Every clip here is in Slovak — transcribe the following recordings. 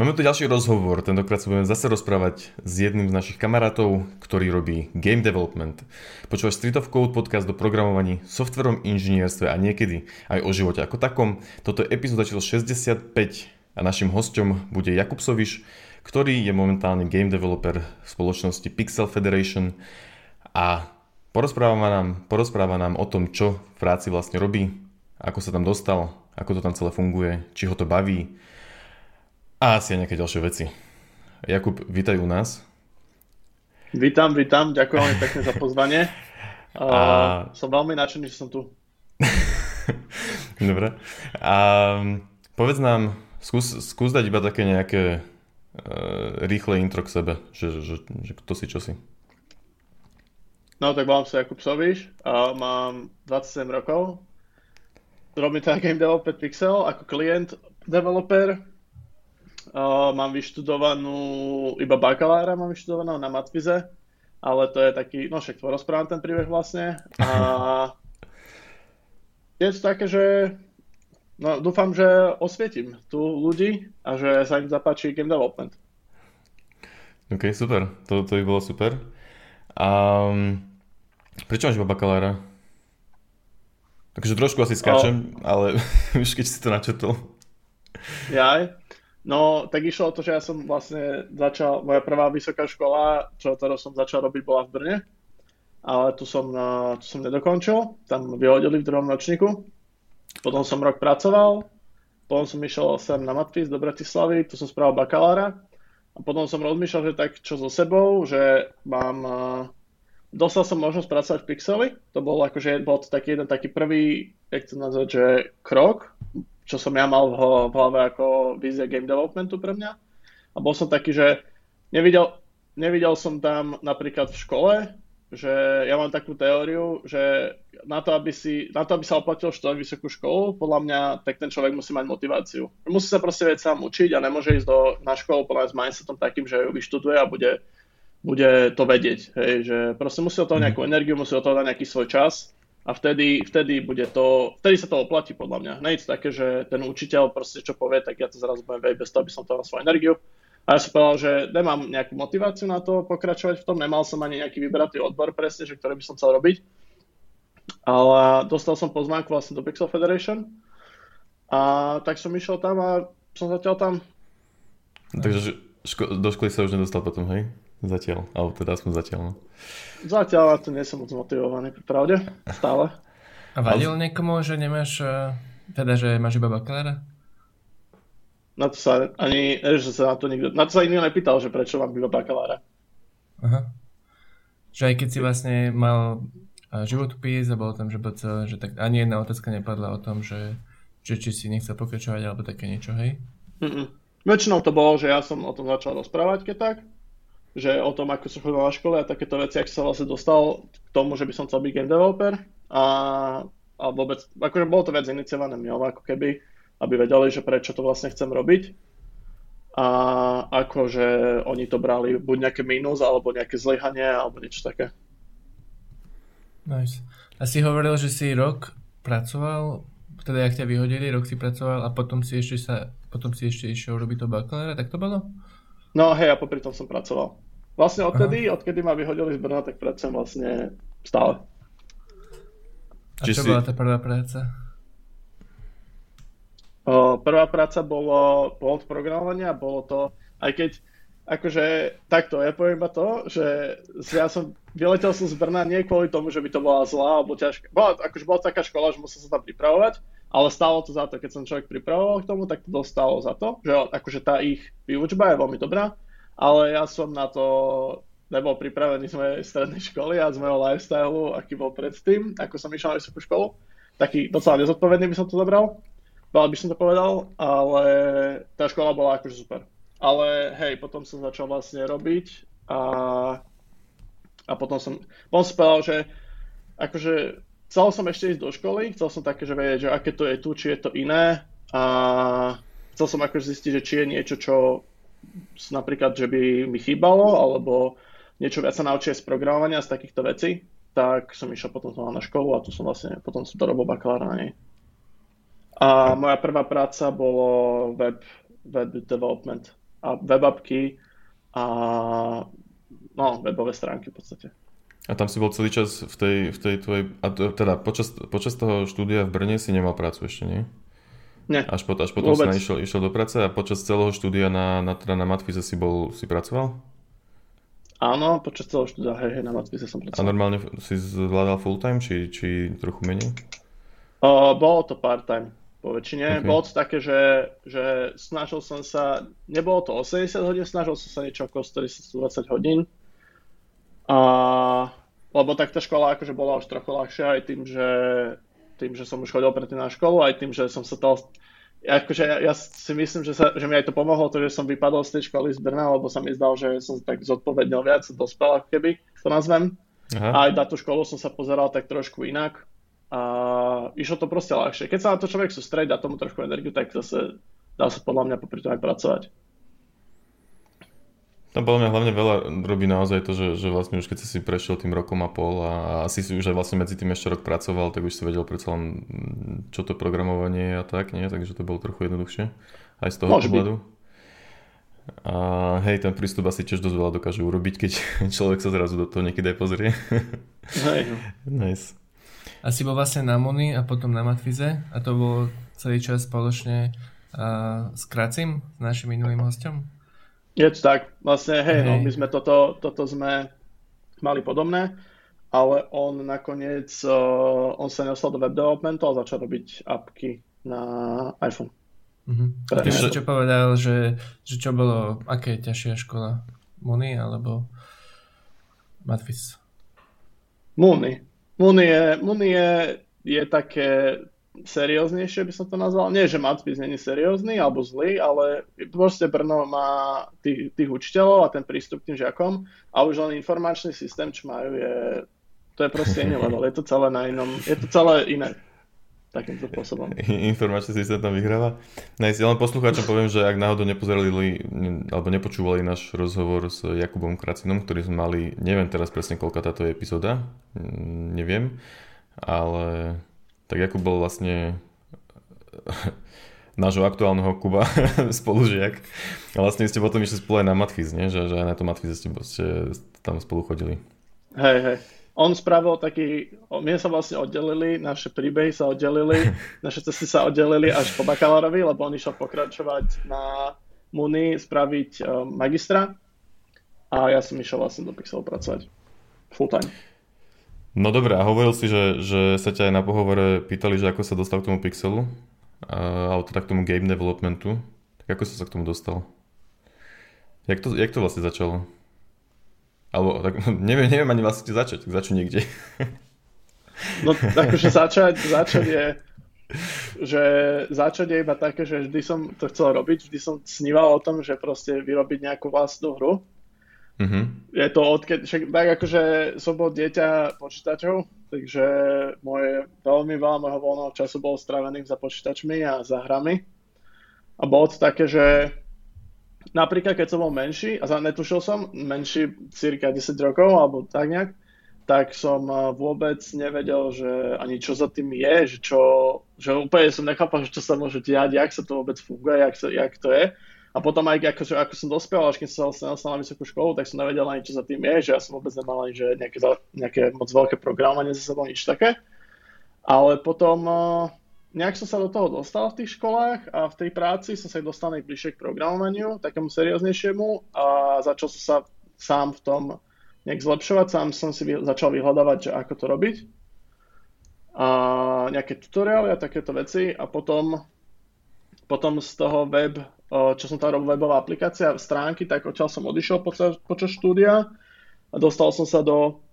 Máme tu ďalší rozhovor, tentokrát sa budeme zase rozprávať s jedným z našich kamarátov, ktorý robí game development. Počúvaš Street of Code podcast do programovaní, softverom, inžinierstve a niekedy aj o živote ako takom. Toto je epizóda číslo 65 a našim hostom bude Jakub Soviš, ktorý je momentálny game developer v spoločnosti Pixel Federation a porozpráva nám, porozpráva nám o tom, čo v práci vlastne robí, ako sa tam dostal, ako to tam celé funguje, či ho to baví, a asi aj nejaké ďalšie veci. Jakub, vítaj u nás. Vítam, vítam, ďakujem veľmi pekne za pozvanie. A... Som veľmi nadšený, že som tu. Dobre. A povedz nám, skús, skús dať iba také nejaké uh, rýchle intro k sebe, že, že, že kto si, čo si. No tak volám sa Jakub Soviš a mám 27 rokov. Robím teda Game Developer Pixel ako klient developer Uh, mám vyštudovanú, iba bakalára mám vyštudovanú na Matvize, ale to je taký, no však rozprávam ten príbeh vlastne. A je to také, že no, dúfam, že osvietím tu ľudí a že sa im zapáči game development. OK, super. To, to by bolo super. A prečo máš iba bakalára? Takže trošku asi skáčem, o... ale už keď si to načetol. Jaj. No, tak išlo o to, že ja som vlastne začal, moja prvá vysoká škola, čo ktorú som začal robiť, bola v Brne, ale tu som, tu som nedokončil, tam vyhodili v druhom ročníku. Potom som rok pracoval, potom som išiel sem na Matfis do Bratislavy, tu som spravil bakalára. A potom som rozmýšľal, že tak čo so sebou, že mám, dostal som možnosť pracovať v Pixeli, to bol akože, bol to taký jeden taký prvý, jak to nazvať, že krok čo som ja mal v, hlave ako vízia game developmentu pre mňa. A bol som taký, že nevidel, nevidel som tam napríklad v škole, že ja mám takú teóriu, že na to, aby, si, na to, aby sa oplatil študovať vysokú školu, podľa mňa, tak ten človek musí mať motiváciu. Musí sa proste vedieť sám učiť a nemôže ísť do, na školu podľa s mindsetom takým, že ju vyštuduje a bude, bude to vedieť. Hej, že proste musí o toho mhm. nejakú energiu, musí o toho dať nejaký svoj čas a vtedy, vtedy, bude to, vtedy sa to oplatí podľa mňa. To také, že ten učiteľ proste čo povie, tak ja to zrazu budem vedieť bez toho, aby som to svoju energiu. A ja som povedal, že nemám nejakú motiváciu na to pokračovať v tom, nemal som ani nejaký vybratý odbor presne, že ktorý by som chcel robiť. Ale dostal som pozvánku vlastne do Pixel Federation a tak som išiel tam a som zatiaľ tam. Takže ško- do školy sa už nedostal potom, hej? Zatiaľ, alebo teda aspoň zatiaľ, no. Zatiaľ na to nie som moc motivovaný, pravde, stále. A vadil Ale... niekomu, že nemáš, eh, teda, že máš iba bakalára? Na to sa ani, že sa na to nikto, na to sa nikto nepýtal, že prečo mám iba bakalára. Aha. Že aj keď si vlastne mal eh, životopis a bolo tam, že, BC, že tak ani jedna otázka nepadla o tom, že, že či si nechcel pokračovať alebo také niečo, hej? Mm-mm. Väčšinou to bolo, že ja som o tom začal rozprávať, keď tak že o tom, ako som chodil na škole a takéto veci, ako sa vlastne dostal k tomu, že by som chcel byť game developer a, a vôbec, akože bolo to viac iniciované mňou, ako keby, aby vedeli, že prečo to vlastne chcem robiť a akože oni to brali buď nejaké mínus, alebo nejaké zlyhanie, alebo niečo také. Nice. A si hovoril, že si rok pracoval, teda jak ťa vyhodili, rok si pracoval a potom si ešte sa, potom si ešte išiel robiť to bakalára, tak to bolo? No hej, a popri tom som pracoval. Vlastne odtedy, Aha. odkedy ma vyhodili z Brna, tak pracujem vlastne stále. A čo si... bola tá prvá práca? O, prvá práca bolo, bolo to programovanie a bolo to, aj keď akože takto, ja poviem iba to, že ja som, vyletel som z Brna nie kvôli tomu, že by to bola zlá alebo ťažká, bola, akože bola taká škola, že musel sa tam pripravovať, ale stálo to za to, keď som človek pripravoval k tomu, tak to dostalo za to, že akože tá ich výučba je veľmi dobrá, ale ja som na to nebol pripravený z mojej strednej školy a z mojho lifestylu, aký bol predtým, ako som išiel na vysokú školu. Taký docela nezodpovedný by som to zobral, veľa by som to povedal, ale tá škola bola akože super. Ale hej, potom som začal vlastne robiť a, a potom som, potom som povedal, že akože chcel som ešte ísť do školy, chcel som také, že vedieť, že aké to je tu, či je to iné a chcel som akože zistiť, že či je niečo, čo napríklad, že by mi chýbalo, alebo niečo viac sa naučiť z programovania, z takýchto vecí, tak som išiel potom na školu a tu som vlastne, potom som to robil bakalára na nej. A moja prvá práca bolo web, web development. a web a no, webové stránky v podstate. A tam si bol celý čas v tej, v tej tvojej, a teda počas, počas toho štúdia v Brne si nemal prácu ešte, nie? Nie. Až, pot, až potom Vôbec. si išiel, išiel do práce a počas celého štúdia na, na, teda na Matfize si bol, si pracoval? Áno, počas celého štúdia, hej, hej, na Matfize som pracoval. A normálne si zvládal full time, či, či trochu menej? Uh, bolo to part-time po väčšine. Okay. Bolo to také, že, že snažil som sa, nebolo to 80 hodín, snažil som sa niečo okolo 420 hodín. A, lebo tak tá škola akože bola už trochu ľahšia aj tým, že, tým, že som už chodil predtým na školu, aj tým, že som sa to akože ja, ja si myslím, že, sa, že mi aj to pomohlo to, že som vypadol z tej školy z Brna, lebo sa mi zdal, že som tak zodpovednil viac, dospel ako keby, to nazvem. Aha. A aj na tú školu som sa pozeral tak trošku inak a išlo to proste ľahšie. Keď sa na to človek sústredí a tomu trošku energiu, tak zase dá sa podľa mňa popri tom aj pracovať. Tam podľa mňa hlavne veľa robí naozaj to, že, že vlastne už keď si prešiel tým rokom a pol a, asi si už aj vlastne medzi tým ešte rok pracoval, tak už si vedel predsa len, čo to programovanie je a tak, nie? Takže to bolo trochu jednoduchšie aj z toho Môže pohľadu. Byť. A hej, ten prístup asi tiež dosť veľa dokáže urobiť, keď človek sa zrazu do toho niekedy aj pozrie. Hej. nice. A si bol vlastne na Moni a potom na Matfize a to bolo celý čas spoločne uh, s Kracim, s našim minulým hostom? Je to tak. Vlastne, hej, hej. no, my sme toto, toto sme mali podobné, ale on nakoniec, uh, on sa nestal do web developmentu a začal robiť apky na iPhone. Uh-huh. Ty si čo povedal, že, že čo bolo, aké je ťažšia škola? Muni alebo Matfis? Muni. Munie, Munie je také serióznejšie, by som to nazval. Nie, že Matbis není seriózny alebo zlý, ale proste Brno má tých, tých učiteľov a ten prístup k tým žiakom a už len informačný systém, čo majú, je, to je proste iný level. Je to celé na inom, je to celé iné takýmto spôsobom. Informačný systém tam vyhráva. Nice. Ja len poslucháčom poviem, že ak náhodou nepozerali alebo nepočúvali náš rozhovor s Jakubom Kracinom, ktorý sme mali, neviem teraz presne koľka táto je epizóda, mm, neviem, ale tak Jakub bol vlastne nášho aktuálneho Kuba spolužiak. A vlastne ste potom išli spolu aj na Matfiz, nie? Že, že aj na to Matfiz ste, ste tam spolu chodili. Hej, hej on spravil taký, my sa vlastne oddelili, naše príbehy sa oddelili, naše cesty sa oddelili až po bakalárovi, lebo on išiel pokračovať na Muni, spraviť uh, magistra a ja som išiel vlastne do Pixelu pracovať full time. No dobré, a hovoril si, že, že sa ťa aj na pohovore pýtali, že ako sa dostal k tomu Pixelu, alebo teda k tomu game developmentu, tak ako si sa k tomu dostal? Jak to, jak to vlastne začalo? Alebo tak, neviem, neviem ani vlastne začať, tak niekde. No akože začať, začať je, že začať je iba také, že vždy som to chcel robiť, vždy som sníval o tom, že proste vyrobiť nejakú vlastnú hru. Mm-hmm. Je to odkedy, však, tak akože som bol dieťa počítačov, takže moje, veľmi veľa môjho voľného času bolo strávených za počítačmi a za hrami. A bolo to také, že napríklad keď som bol menší, a netušil som, menší cirka 10 rokov, alebo tak nejak, tak som eh, vôbec nevedel, že ani čo za tým je, že, čo, že úplne som nechápal, že čo sa môže diať, jak sa to vôbec funguje, jak, sa, jak to je. A potom aj ako, ako som dospel, až keď som sa dostal na vysokú školu, tak som nevedel ani čo za tým je, že ja som vôbec nemal ani že nejaké, nejaké moc veľké programovanie za sebou, nič také. Ale potom uh, nejak som sa do toho dostal v tých školách a v tej práci som sa dostal najbližšie k programovaniu, takému serióznejšiemu a začal som sa sám v tom nejak zlepšovať, sám som si vy, začal vyhľadávať, že ako to robiť a nejaké tutoriály a takéto veci a potom, potom z toho web, čo som tam robil webová aplikácia, stránky, tak odtiaľ som odišiel počas, štúdia a dostal som sa do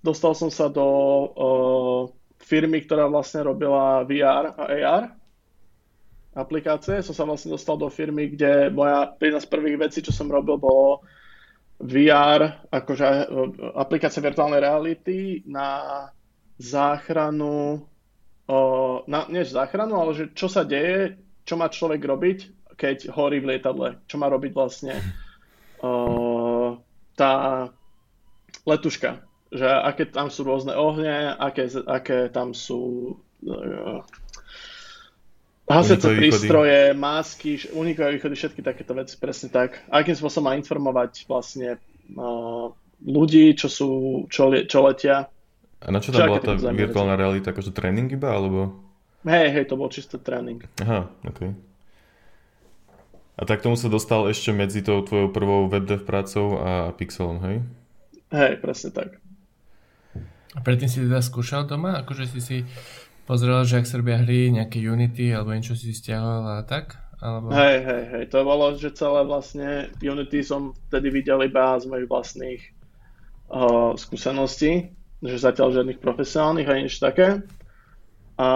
dostal som sa do uh, firmy, ktorá vlastne robila VR a AR aplikácie. Som sa vlastne dostal do firmy, kde moja jedna z prvých vecí, čo som robil, bolo VR, akože e, aplikácia virtuálnej reality na záchranu, na, nie záchranu, ale že čo sa deje, čo má človek robiť, keď horí v lietadle. Čo má robiť vlastne uh, tá letuška že aké tam sú rôzne ohne, aké, aké tam sú uh, Hasiace prístroje, masky, unikové východy, všetky takéto veci, presne tak. Akým spôsobom má informovať vlastne uh, ľudí, čo sú, čo, čo letia. A na čo tam bola tá virtuálna realita? Akože tréning iba, alebo? Hej, hej, to bol čisto tréning. Aha, ok. A tak tomu sa dostal ešte medzi tou tvojou prvou webdev prácou a Pixelom, hej? Hej, presne tak. A predtým si teda skúšal doma? Akože si si pozrel, že ak sa robia hry, nejaké Unity alebo niečo si stiahoval a tak? Alebo... Hej, hej, hej, to bolo, že celé vlastne Unity som vtedy videl iba z mojich vlastných uh, skúseností, že zatiaľ žiadnych profesionálnych a niečo také. A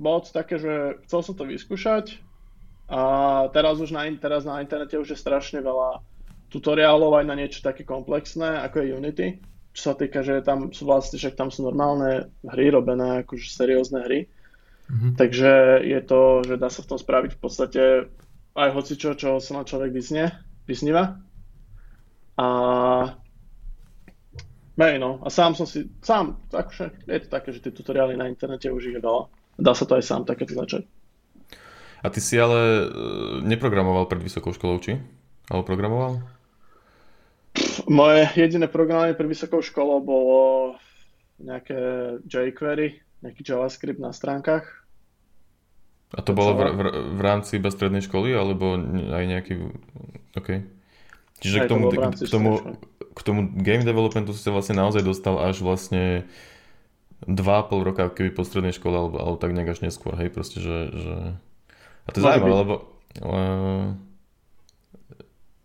bolo to také, že chcel som to vyskúšať a teraz už na, teraz na internete už je strašne veľa tutoriálov aj na niečo také komplexné, ako je Unity čo sa týka, že tam sú vlastne, že tam sú normálne hry robené, akože seriózne hry. Mm-hmm. Takže je to, že dá sa v tom spraviť v podstate aj hocičo, čo sa na človek vyznie, vyznieva. A Hej, no. A sám som si, sám, akože je to také, že tie tutoriály na internete už ich je veľa. Dá sa to aj sám takéto začať. A ty si ale e, neprogramoval pred vysokou školou, či? Alebo programoval? Moje jediné programovanie pre vysokou školou bolo nejaké jQuery, nejaký JavaScript na stránkach. A to bolo v, v, v rámci iba strednej školy, alebo aj nejaký... OK. Čiže k tomu, to k, tomu, k tomu game developmentu si sa vlastne naozaj dostal až vlastne 2,5 roka keby po strednej škole, alebo, alebo tak nejak až neskôr, hej, proste, že... že... A to je zaujímavé, lebo... Uh,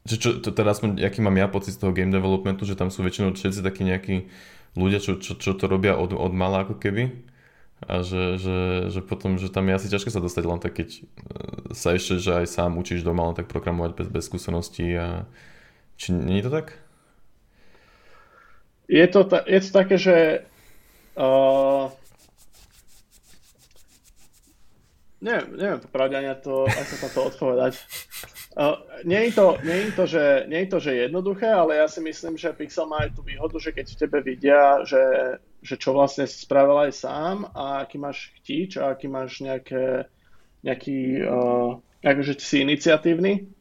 že čo, to aspoň, aký mám ja pocit z toho game developmentu, že tam sú väčšinou všetci takí nejakí ľudia, čo, čo, čo to robia od, od mala ako keby a že, že, že potom, že tam je asi ťažké sa dostať len tak, keď e, sa ešte, že aj sám učíš doma len tak programovať bez, bez skúseností a či nie je to tak? Je to, ta, je to také, že uh, neviem, neviem to pravde ani to, ako sa to odpovedať. Uh, nie, je to, nie, je to, že, nie je to, že jednoduché, ale ja si myslím, že Pixel má aj tú výhodu, že keď v tebe vidia, že, že čo vlastne si spravil aj sám a aký máš chtíč a aký máš nejaké, nejaký, uh, akože si iniciatívny,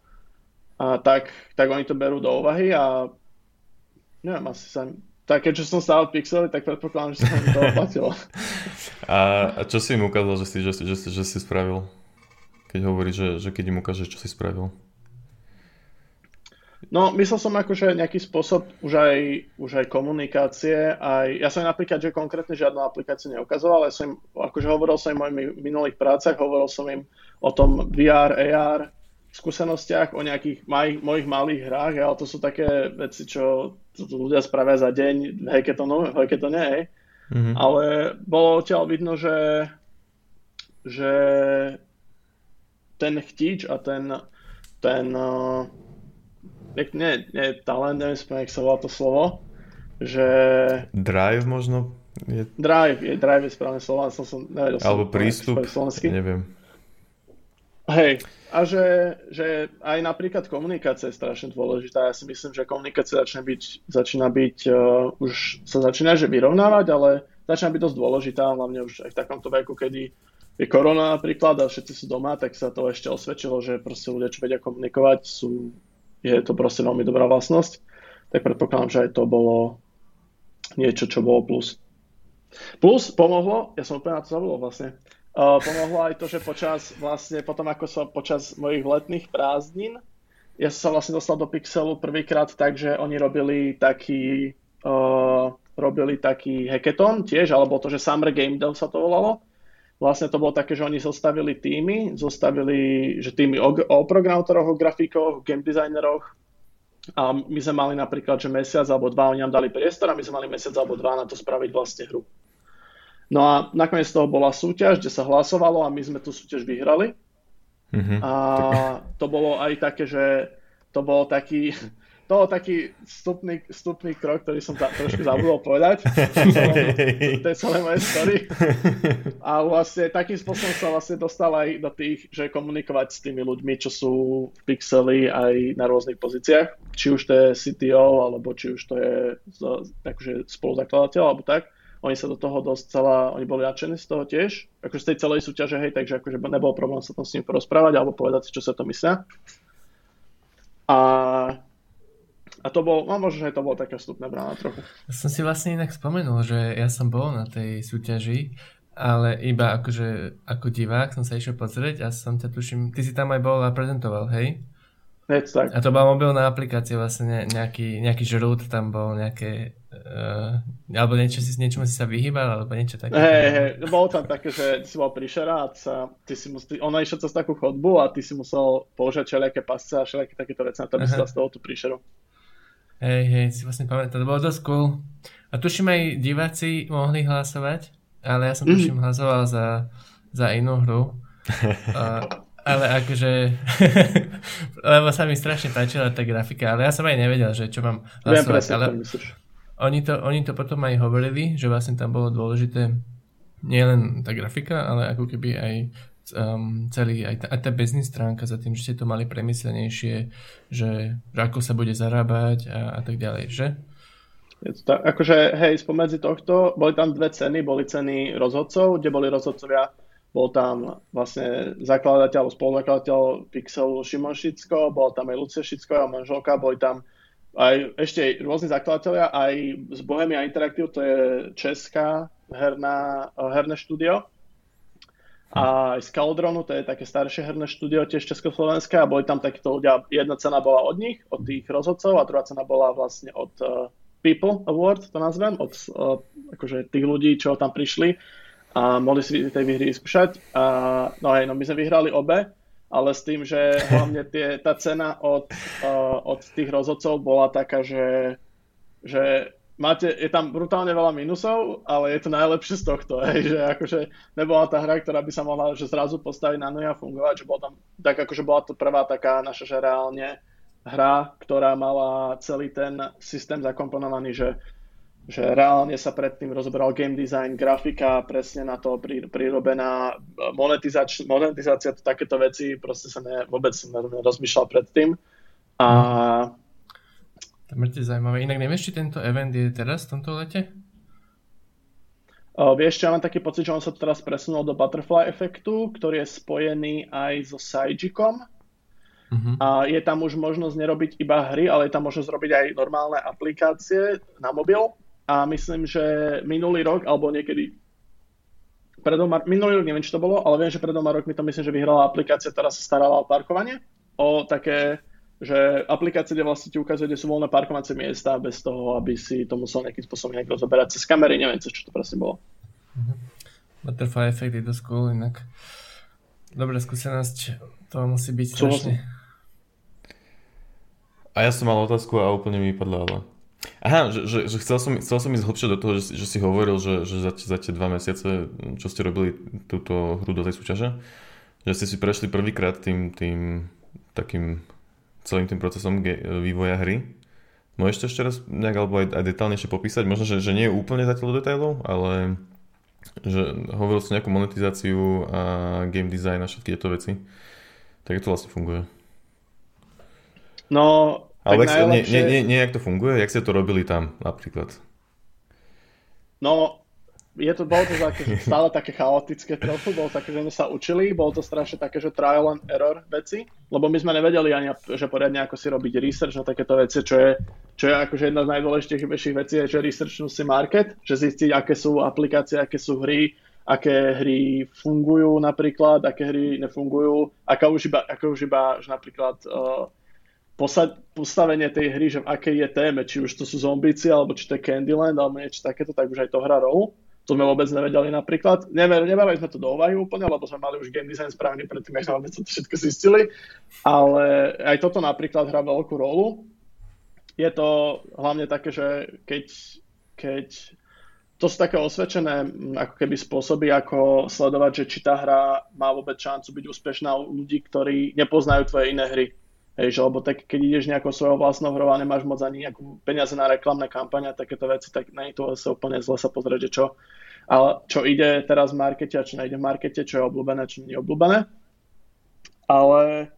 a tak, tak oni to berú do úvahy a neviem, asi sa tak keďže som stál Pixel, tak predpokladám, že sa mi to oplatilo. A, a čo si im ukázal, že si, že, že, že, že si spravil? Keď hovorí, že, že keď im ukážeš, čo si spravil? No, myslel som akože nejaký spôsob už aj, už aj komunikácie. Aj, ja som napríklad, že konkrétne žiadnu aplikáciu neukazoval, ale som akože hovoril som im o mojich minulých prácach, hovoril som im o tom VR, AR, skúsenostiach, o nejakých maj, mojich malých hrách, ale to sú také veci, čo to ľudia spravia za deň v hackathonu, v hackathone, hej. Mm-hmm. Ale bolo odtiaľ vidno, že, že ten chtič a ten, ten uh, nie, nie talent, neviem spomenúť, sa volá to slovo, že... Drive možno? Je... Drive, je, drive je správne slovo, som, som nevedel Alebo som, prístup, neviem. Hej, a že, že aj napríklad komunikácia je strašne dôležitá. Ja si myslím, že komunikácia začne byť, začína byť, uh, už sa začína že vyrovnávať, ale začína byť dosť dôležitá, hlavne už aj v takomto veku, kedy je korona napríklad a všetci sú doma, tak sa to ešte osvedčilo, že proste ľudia, čo vedia komunikovať, sú je to proste veľmi dobrá vlastnosť, tak predpokladám, že aj to bolo niečo, čo bolo plus. Plus pomohlo, ja som úplne na to zabudol vlastne, uh, pomohlo aj to, že počas vlastne potom ako som počas mojich letných prázdnin, ja som sa vlastne dostal do Pixelu prvýkrát tak, že oni robili taký uh, robili taký hackathon tiež, alebo to, že Summer Game Dev sa to volalo vlastne to bolo také, že oni zostavili týmy, zostavili, že týmy o, o programátoroch, o grafikoch, o game designeroch a my sme mali napríklad, že mesiac alebo dva, oni nám dali priestor a my sme mali mesiac alebo dva na to spraviť vlastne hru. No a nakoniec toho bola súťaž, kde sa hlasovalo a my sme tú súťaž vyhrali. Mm-hmm. A to bolo aj také, že to bol taký, to bol taký vstupný, vstupný krok, ktorý som ta, trošku zabudol povedať. to, je celé moje story. A vlastne takým spôsobom sa vlastne dostal aj do tých, že komunikovať s tými ľuďmi, čo sú v Pixeli aj na rôznych pozíciách. Či už to je CTO, alebo či už to je akože spoluzakladateľ, alebo tak. Oni sa do toho dosť celá, oni boli nadšení z toho tiež, akože z tej celej súťaže, hej, takže akože nebol problém sa tam s nimi porozprávať alebo povedať si, čo sa to myslia. A, a to bol, no možno, že to bolo také vstupné brána trochu. Ja som si vlastne inak spomenul, že ja som bol na tej súťaži, ale iba akože ako divák som sa išiel pozrieť a som ťa tuším, ty si tam aj bol a prezentoval, hej? Tak. A to bola mobilná aplikácia, vlastne nejaký, nejaký žrút tam bol, nejaké, uh, alebo niečo si, niečomu si sa vyhýbal, alebo niečo také. Hej, hej, bolo tam také, že ty si bol príšera a ty si musel, ona išla cez takú chodbu a ty si musel použiť všelijaké pasce a všelijaké takéto veci na to, aby si z toho tú príšeru. Hej, hej, si vlastne pamätám, to bolo dosť cool. A tuším aj diváci mohli hlasovať, ale ja som tuším mm. hlasoval za, za inú hru. uh, ale akože, lebo sa mi strašne páčila tá grafika, ale ja som aj nevedel, že čo mám hlasovať, ale oni to, oni to potom aj hovorili, že vlastne tam bolo dôležité nielen tá grafika, ale ako keby aj um, celý, aj tá, aj tá biznis stránka za tým, že ste to mali premyslenejšie, že, že ako sa bude zarábať a, a tak ďalej, že? Je to tak, akože hej, spomedzi tohto boli tam dve ceny, boli ceny rozhodcov, kde boli rozhodcovia bol tam vlastne zakladateľ, spoluzakladateľ Pixelu Šimon Šicko, bol tam aj Lucia Šicko a manželka, boli tam aj ešte rôzni zakladatelia, aj z Bohemia Interactive, to je česká herná, herné štúdio. A aj z Caldronu, to je také staršie herné štúdio, tiež Československé, a boli tam takíto ľudia, jedna cena bola od nich, od tých rozhodcov, a druhá cena bola vlastne od uh, People Award, to nazvem, od uh, akože tých ľudí, čo tam prišli a mohli si tej výhry vyskúšať. A, no aj, no my sme vyhrali obe, ale s tým, že hlavne tie, tá cena od, uh, od tých rozhodcov bola taká, že, že máte, je tam brutálne veľa minusov, ale je to najlepšie z tohto, hej, že akože nebola tá hra, ktorá by sa mohla že zrazu postaviť na nohy a fungovať, že bola tam, tak akože bola to prvá taká naša, že reálne hra, ktorá mala celý ten systém zakomponovaný, že že reálne sa predtým rozoberal game design, grafika, presne na to pri, prirobená monetizač, monetizácia, to, takéto veci, proste sa ne, vôbec rozmýšľal predtým. A... To je zaujímavé. Inak nevieš, či tento event je teraz v tomto lete? Uh, vieš, ja mám taký pocit, že on sa teraz presunul do Butterfly efektu, ktorý je spojený aj so Saijikom. Uh-huh. A je tam už možnosť nerobiť iba hry, ale je tam možnosť robiť aj normálne aplikácie na mobil a myslím, že minulý rok, alebo niekedy pred minulý rok neviem, či to bolo, ale viem, že pred dvoma rokmi to myslím, že vyhrala aplikácia, ktorá sa starala o parkovanie, o také, že aplikácia, kde vlastne ti ukazuje, kde sú voľné parkovacie miesta, bez toho, aby si to musel nejakým spôsobom nejak rozoberať cez kamery, neviem, čo to presne bolo. Uh-huh. Butterfly Effect je dosť cool, inak dobrá skúsenosť, to musí byť strašne. A ja som mal otázku a úplne mi vypadla, ale Aha, že, že, že chcel, som, chcel som ísť hlbšie do toho, že, že si hovoril, že, že za, za tie dva mesiace, čo ste robili túto hru do tej súťaže, že ste si prešli prvýkrát tým, tým takým celým tým procesom ge- vývoja hry. Môžeš to ešte raz nejak alebo aj, aj detálnejšie popísať? Možno, že, že nie je úplne zatiaľ do detailov, ale že hovoril si nejakú monetizáciu a game design a všetky tieto veci. Tak to vlastne funguje? No, ale najlepšie... nie, nie, nie, jak to funguje? Jak ste to robili tam napríklad? No, je to, bolo to také, stále také chaotické trochu, bolo také, že sme sa učili, bolo to strašne také, že trial and error veci, lebo my sme nevedeli ani, že poriadne ako si robiť research na takéto veci, čo je, čo je akože jedna z najdôležitejších vecí, je, že researchnú si market, že zistiť, aké sú aplikácie, aké sú hry, aké hry fungujú napríklad, aké hry nefungujú, aká už iba, aká už iba že napríklad uh, posad, postavenie tej hry, že v akej je téme, či už to sú zombíci, alebo či to je Candyland, alebo niečo takéto, tak už aj to hrá rolu. To sme vôbec nevedeli napríklad. Never, sme to do úvahy úplne, lebo sme mali už game design správne predtým, ako sme to všetko zistili. Ale aj toto napríklad hrá veľkú rolu. Je to hlavne také, že keď, keď to sú také osvedčené ako keby spôsoby, ako sledovať, že či tá hra má vôbec šancu byť úspešná u ľudí, ktorí nepoznajú tvoje iné hry. Hej, že, lebo tak, keď ideš nejakou svojou vlastnou hrou a nemáš moc ani nejakú peniaze na reklamné kampane a takéto veci, tak na to sa úplne zle sa pozrieť, že čo, ale čo ide teraz v markete a čo nejde v markete, čo je obľúbené, čo nie je obľúbené. Ale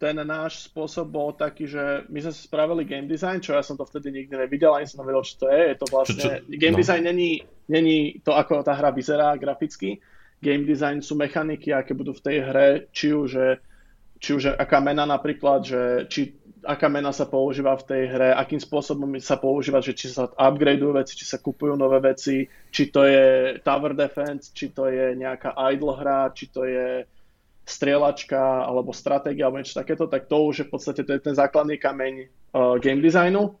ten náš spôsob bol taký, že my sme si spravili game design, čo ja som to vtedy nikdy nevidel, ani som nevedel, čo to je. Je to vlastne, čo, čo? game no. design není, není to, ako tá hra vyzerá graficky. Game design sú mechaniky, aké budú v tej hre, či už, či už aká mena napríklad, že či aká mena sa používa v tej hre, akým spôsobom sa používa, že či sa upgradeujú veci, či sa kupujú nové veci, či to je tower defense, či to je nejaká idle hra, či to je strieľačka alebo stratégia alebo niečo takéto, tak to už je v podstate to je ten základný kameň uh, game designu.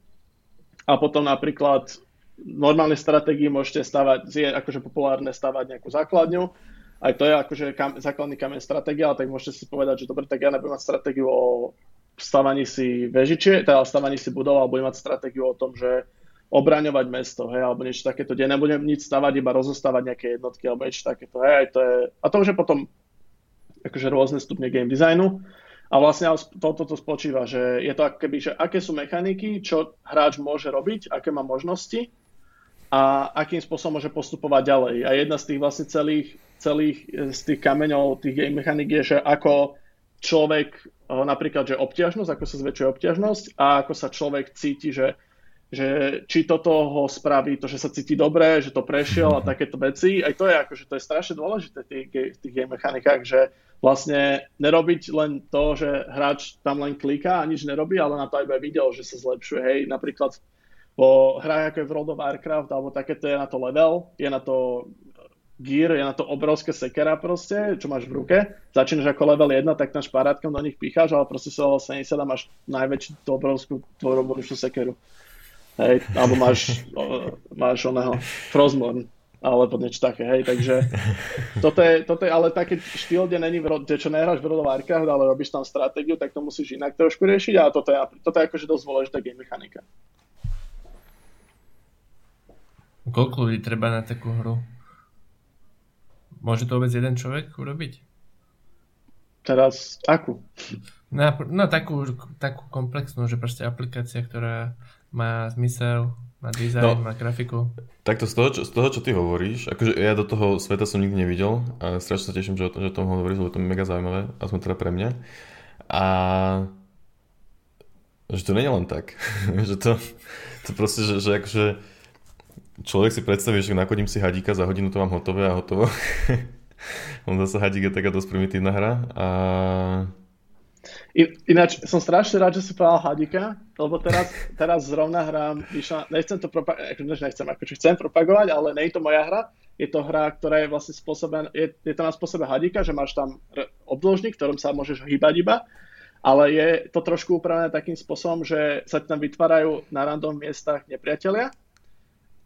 A potom napríklad normálnej stratégii môžete stavať, je akože populárne stavať nejakú základňu, aj to je akože kam, základný kameň stratégia, ale tak môžete si povedať, že dobre, tak ja nebudem mať stratégiu o stavaní si vežičie, teda stavaní si budov, alebo budem mať stratégiu o tom, že obraňovať mesto, hej, alebo niečo takéto, kde nebudem nič stavať, iba rozostávať nejaké jednotky, alebo niečo takéto, hej, to je, a to už je potom akože rôzne stupne game designu. A vlastne toto to spočíva, že je to ako keby, že aké sú mechaniky, čo hráč môže robiť, aké má možnosti a akým spôsobom môže postupovať ďalej. A jedna z tých vlastne celých, celých z tých kameňov, tých game mechanik je, že ako človek, napríklad, že obťažnosť, ako sa zväčšuje obťažnosť a ako sa človek cíti, že že či toto ho spraví, to, že sa cíti dobre, že to prešiel a takéto veci. Aj to je akože to je strašne dôležité v tých, v tých game mechanikách, že vlastne nerobiť len to, že hráč tam len kliká a nič nerobí, ale na to aj video, že sa zlepšuje. Hej, napríklad po hrách ako je v World of Warcraft alebo takéto je na to level, je na to gear, je na to obrovské sekera proste, čo máš v ruke. Začínaš ako level 1, tak tam šparátkom do nich picháš, ale proste sa 70 a máš najväčšiu tú obrovskú tvoju sekeru. Hej, alebo máš, máš oného Frostmourne alebo niečo také, hej, takže toto je, toto je ale také štýl, kde není, kde čo nehráš v Warcraft, ale robíš tam stratégiu, tak to musíš inak trošku riešiť a toto je, toto je akože dosť dôležitá game mechanika. Koľko ľudí treba na takú hru? Môže to vôbec jeden človek urobiť? Teraz akú? No, no takú, takú komplexnú, že proste aplikácia, ktorá má zmysel, má dizajn, no, má grafiku. Takto z toho, čo, z toho, čo ty hovoríš, akože ja do toho sveta som nikdy nevidel a strašne sa teším, že o, že o tom hovoríš, lebo to je mega zaujímavé, aspoň teda pre mňa. A že to nie je len tak. že to, to proste, že, že akože človek si predstaví, že nakodím si hadíka, za hodinu to mám hotové a hotovo. On zase hadík je taká dosť primitívna hra a Ináč som strašne rád, že si povedal Hadika, lebo teraz, teraz zrovna hrám, vyšla, nechcem to propagovať, nechcem, akože chcem propagovať, ale nie je to moja hra, je to hra, ktorá je vlastne spôsobená, je, je to na spôsobe Hadika, že máš tam obdĺžnik, ktorom sa môžeš hýbať iba, ale je to trošku upravené takým spôsobom, že sa tam vytvárajú na random miestach nepriatelia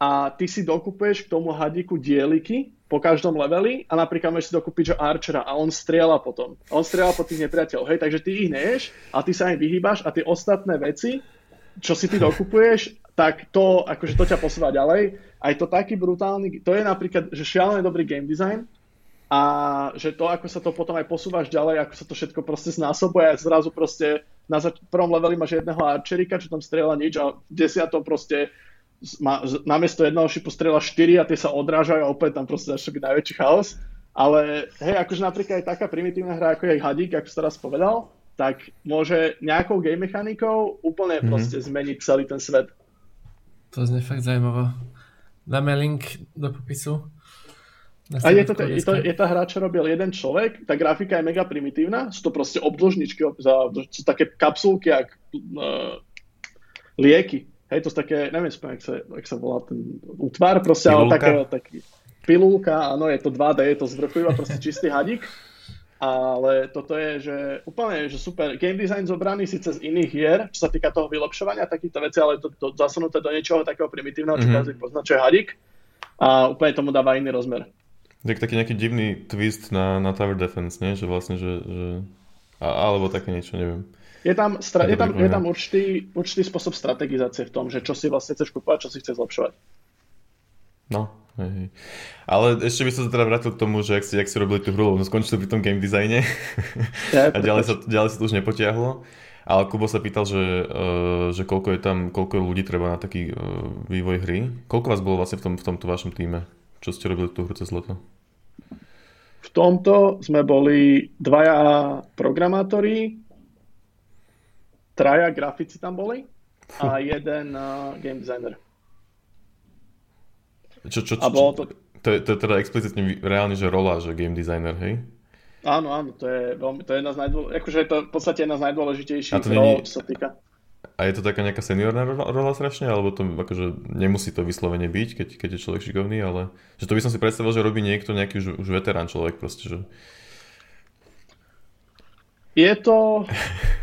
a ty si dokupuješ k tomu hadiku dieliky, po každom leveli a napríklad môžeš si dokúpiť, že Archera a on strieľa potom. On strieľa po tých nepriateľov, hej, takže ty ich neješ a ty sa im vyhýbaš a tie ostatné veci, čo si ty dokupuješ, tak to, akože to ťa posúva ďalej. Aj to taký brutálny, to je napríklad, že šialený dobrý game design a že to, ako sa to potom aj posúvaš ďalej, ako sa to všetko proste znásobuje a zrazu proste na prvom leveli máš jedného archerika, čo tam strieľa nič a v desiatom proste má, namiesto jedného šipu strela 4 a tie sa odrážajú a opäť tam proste začne byť najväčší chaos. Ale hej, akože napríklad aj taká primitívna hra, ako je Hadík, ako si teraz povedal, tak môže nejakou game mechanikou úplne mm-hmm. proste zmeniť celý ten svet. To znie fakt zaujímavé. Dáme link do popisu. A je to, je, to, je tá hra, čo robil jeden človek, tá grafika je mega primitívna, sú to proste obdĺžničky, sú také kapsulky, jak uh, lieky. Hej, to sú také, neviem spomenúť, jak sa, jak sa volá ten útvar, proste, pilulka. ale také, taký pilulka, áno, je to 2D, je to z vrchu iba proste čistý hadík. Ale toto je, že úplne, že super. Game design zobraný síce z iných hier, čo sa týka toho vylepšovania takýchto vecí, ale to, to zasunuté do niečoho takého primitívneho, čo mm-hmm. každý pozná, čo je hadík. A úplne tomu dáva iný rozmer. Tak taký nejaký divný twist na, na Tower Defense, nie? Že vlastne, že, že... A, alebo také niečo, neviem. Je tam, stra- je tam, je tam určitý, určitý spôsob strategizácie v tom, že čo si vlastne chceš kúpať, čo si chceš zlepšovať. No, hej. Ale ešte by som sa teda vrátil k tomu, že ak si, ak si robili tú hru, no skončili pri tom game designe ja, a ďalej sa, ďalej sa to už nepotiahlo. Ale Kubo sa pýtal, že, uh, že koľko je tam, koľko ľudí treba na taký uh, vývoj hry. Koľko vás bolo vlastne v, tom, v tomto vašom týme? Čo ste robili tú hru cez leto? V tomto sme boli dvaja programátori, traja grafici tam boli a jeden uh, game designer. Čo, čo, čo, a bolo to... To je, to je teda explicitne reálne, že rola, že game designer, hej? Áno, áno, to je, veľmi, to je jedna z najdôležitejších, akože je to v podstate jedna z najdôležitejších rol, nie... čo sa týka. A je to taká nejaká seniorná rola strašne, alebo to akože nemusí to vyslovene byť, keď, keď je človek šikovný, ale že to by som si predstavil, že robí niekto nejaký už, už veterán človek proste, že... Je to,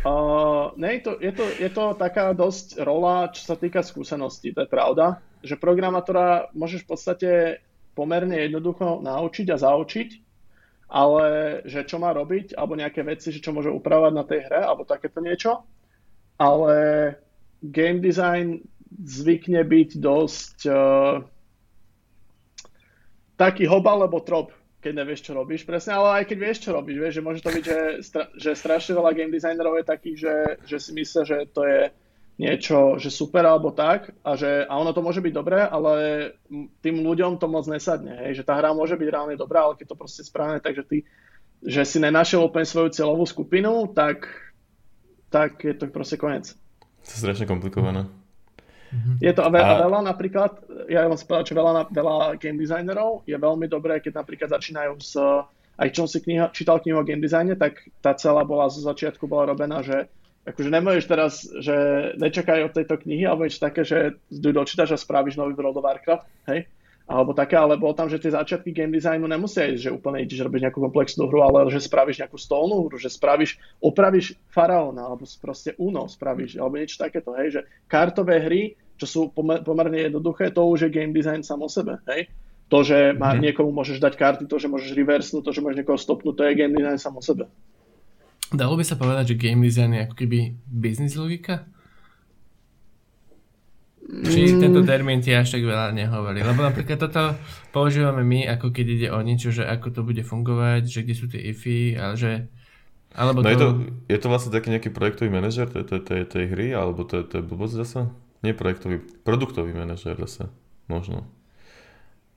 uh, ne, je, to, je, to, je to taká dosť rola, čo sa týka skúseností, to je pravda, že programátora môžeš v podstate pomerne jednoducho naučiť a zaučiť, ale že čo má robiť, alebo nejaké veci, že čo môže upravovať na tej hre, alebo takéto niečo. Ale game design zvykne byť dosť uh, taký hob alebo trop, keď nevieš, čo robíš presne, ale aj keď vieš, čo robíš, vieš, že môže to byť, že, stra- že strašne veľa game designerov je takých, že, že si myslia, že to je niečo, že super alebo tak a, že, a ono to môže byť dobré, ale tým ľuďom to moc nesadne, hej, že tá hra môže byť reálne dobrá, ale keď to proste správne, takže ty, že si nenašiel úplne svoju cieľovú skupinu, tak, tak je to proste koniec. To je strašne komplikované. Mhm. Je to a, ve- a veľa napríklad, ja vám povedal, že veľa, veľa game designerov je veľmi dobré, keď napríklad začínajú s, aj čo si kniha, čítal knihu o game designe, tak tá celá bola zo začiatku bola robená, že akože nemôžeš teraz, že nečakaj od tejto knihy, alebo niečo také, že dočítaš a spravíš nový World of Warcraft, hej? Alebo také, ale bolo tam, že tie začiatky game designu nemusia ísť, že úplne ideš robiť nejakú komplexnú hru, ale že spravíš nejakú stolnú hru, že spravíš, opravíš faraóna, alebo proste Uno spravíš, alebo niečo takéto, hej? Že kartové hry, čo sú pomerne jednoduché, to už je game design sam o sebe, hej? To, že má, mm-hmm. niekomu môžeš dať karty, to, že môžeš reversenúť, to, že môžeš niekoho stopnúť, to je game design sam o sebe. Dalo by sa povedať, že game design je ako keby business logika? Či mm. tento termín ti až tak veľa nehovorí? Lebo napríklad toto používame my, ako keď ide o niečo, že ako to bude fungovať, že kde sú tie ify, ale že... Alebo no to... Je, to, je to vlastne taký nejaký projektový manažer tej, tej, tej, tej hry, alebo to, to je blbosť zase? Nie projektový, produktový manažer zase, možno.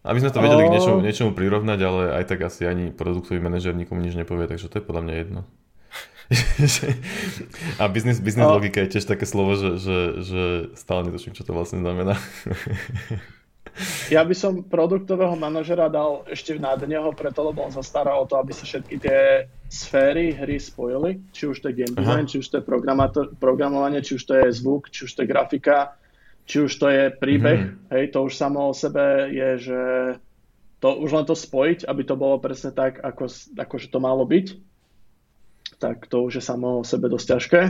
Aby sme to vedeli k niečomu, niečomu prirovnať, ale aj tak asi ani produktový manažer nikomu nič nepovie, takže to je podľa mňa jedno. A business, business no. logika je tiež také slovo, že, že, že stále netuším, čo to vlastne znamená. ja by som produktového manažera dal ešte nad neho, preto lebo on sa stará o to, aby sa všetky tie sféry hry spojili, či už to je game design, Aha. či už to je programovanie, či už to je zvuk, či už to je grafika, či už to je príbeh, mm-hmm. hej, to už samo o sebe je, že to už len to spojiť, aby to bolo presne tak, ako, ako že to malo byť tak to už je samo o sebe dosť ťažké.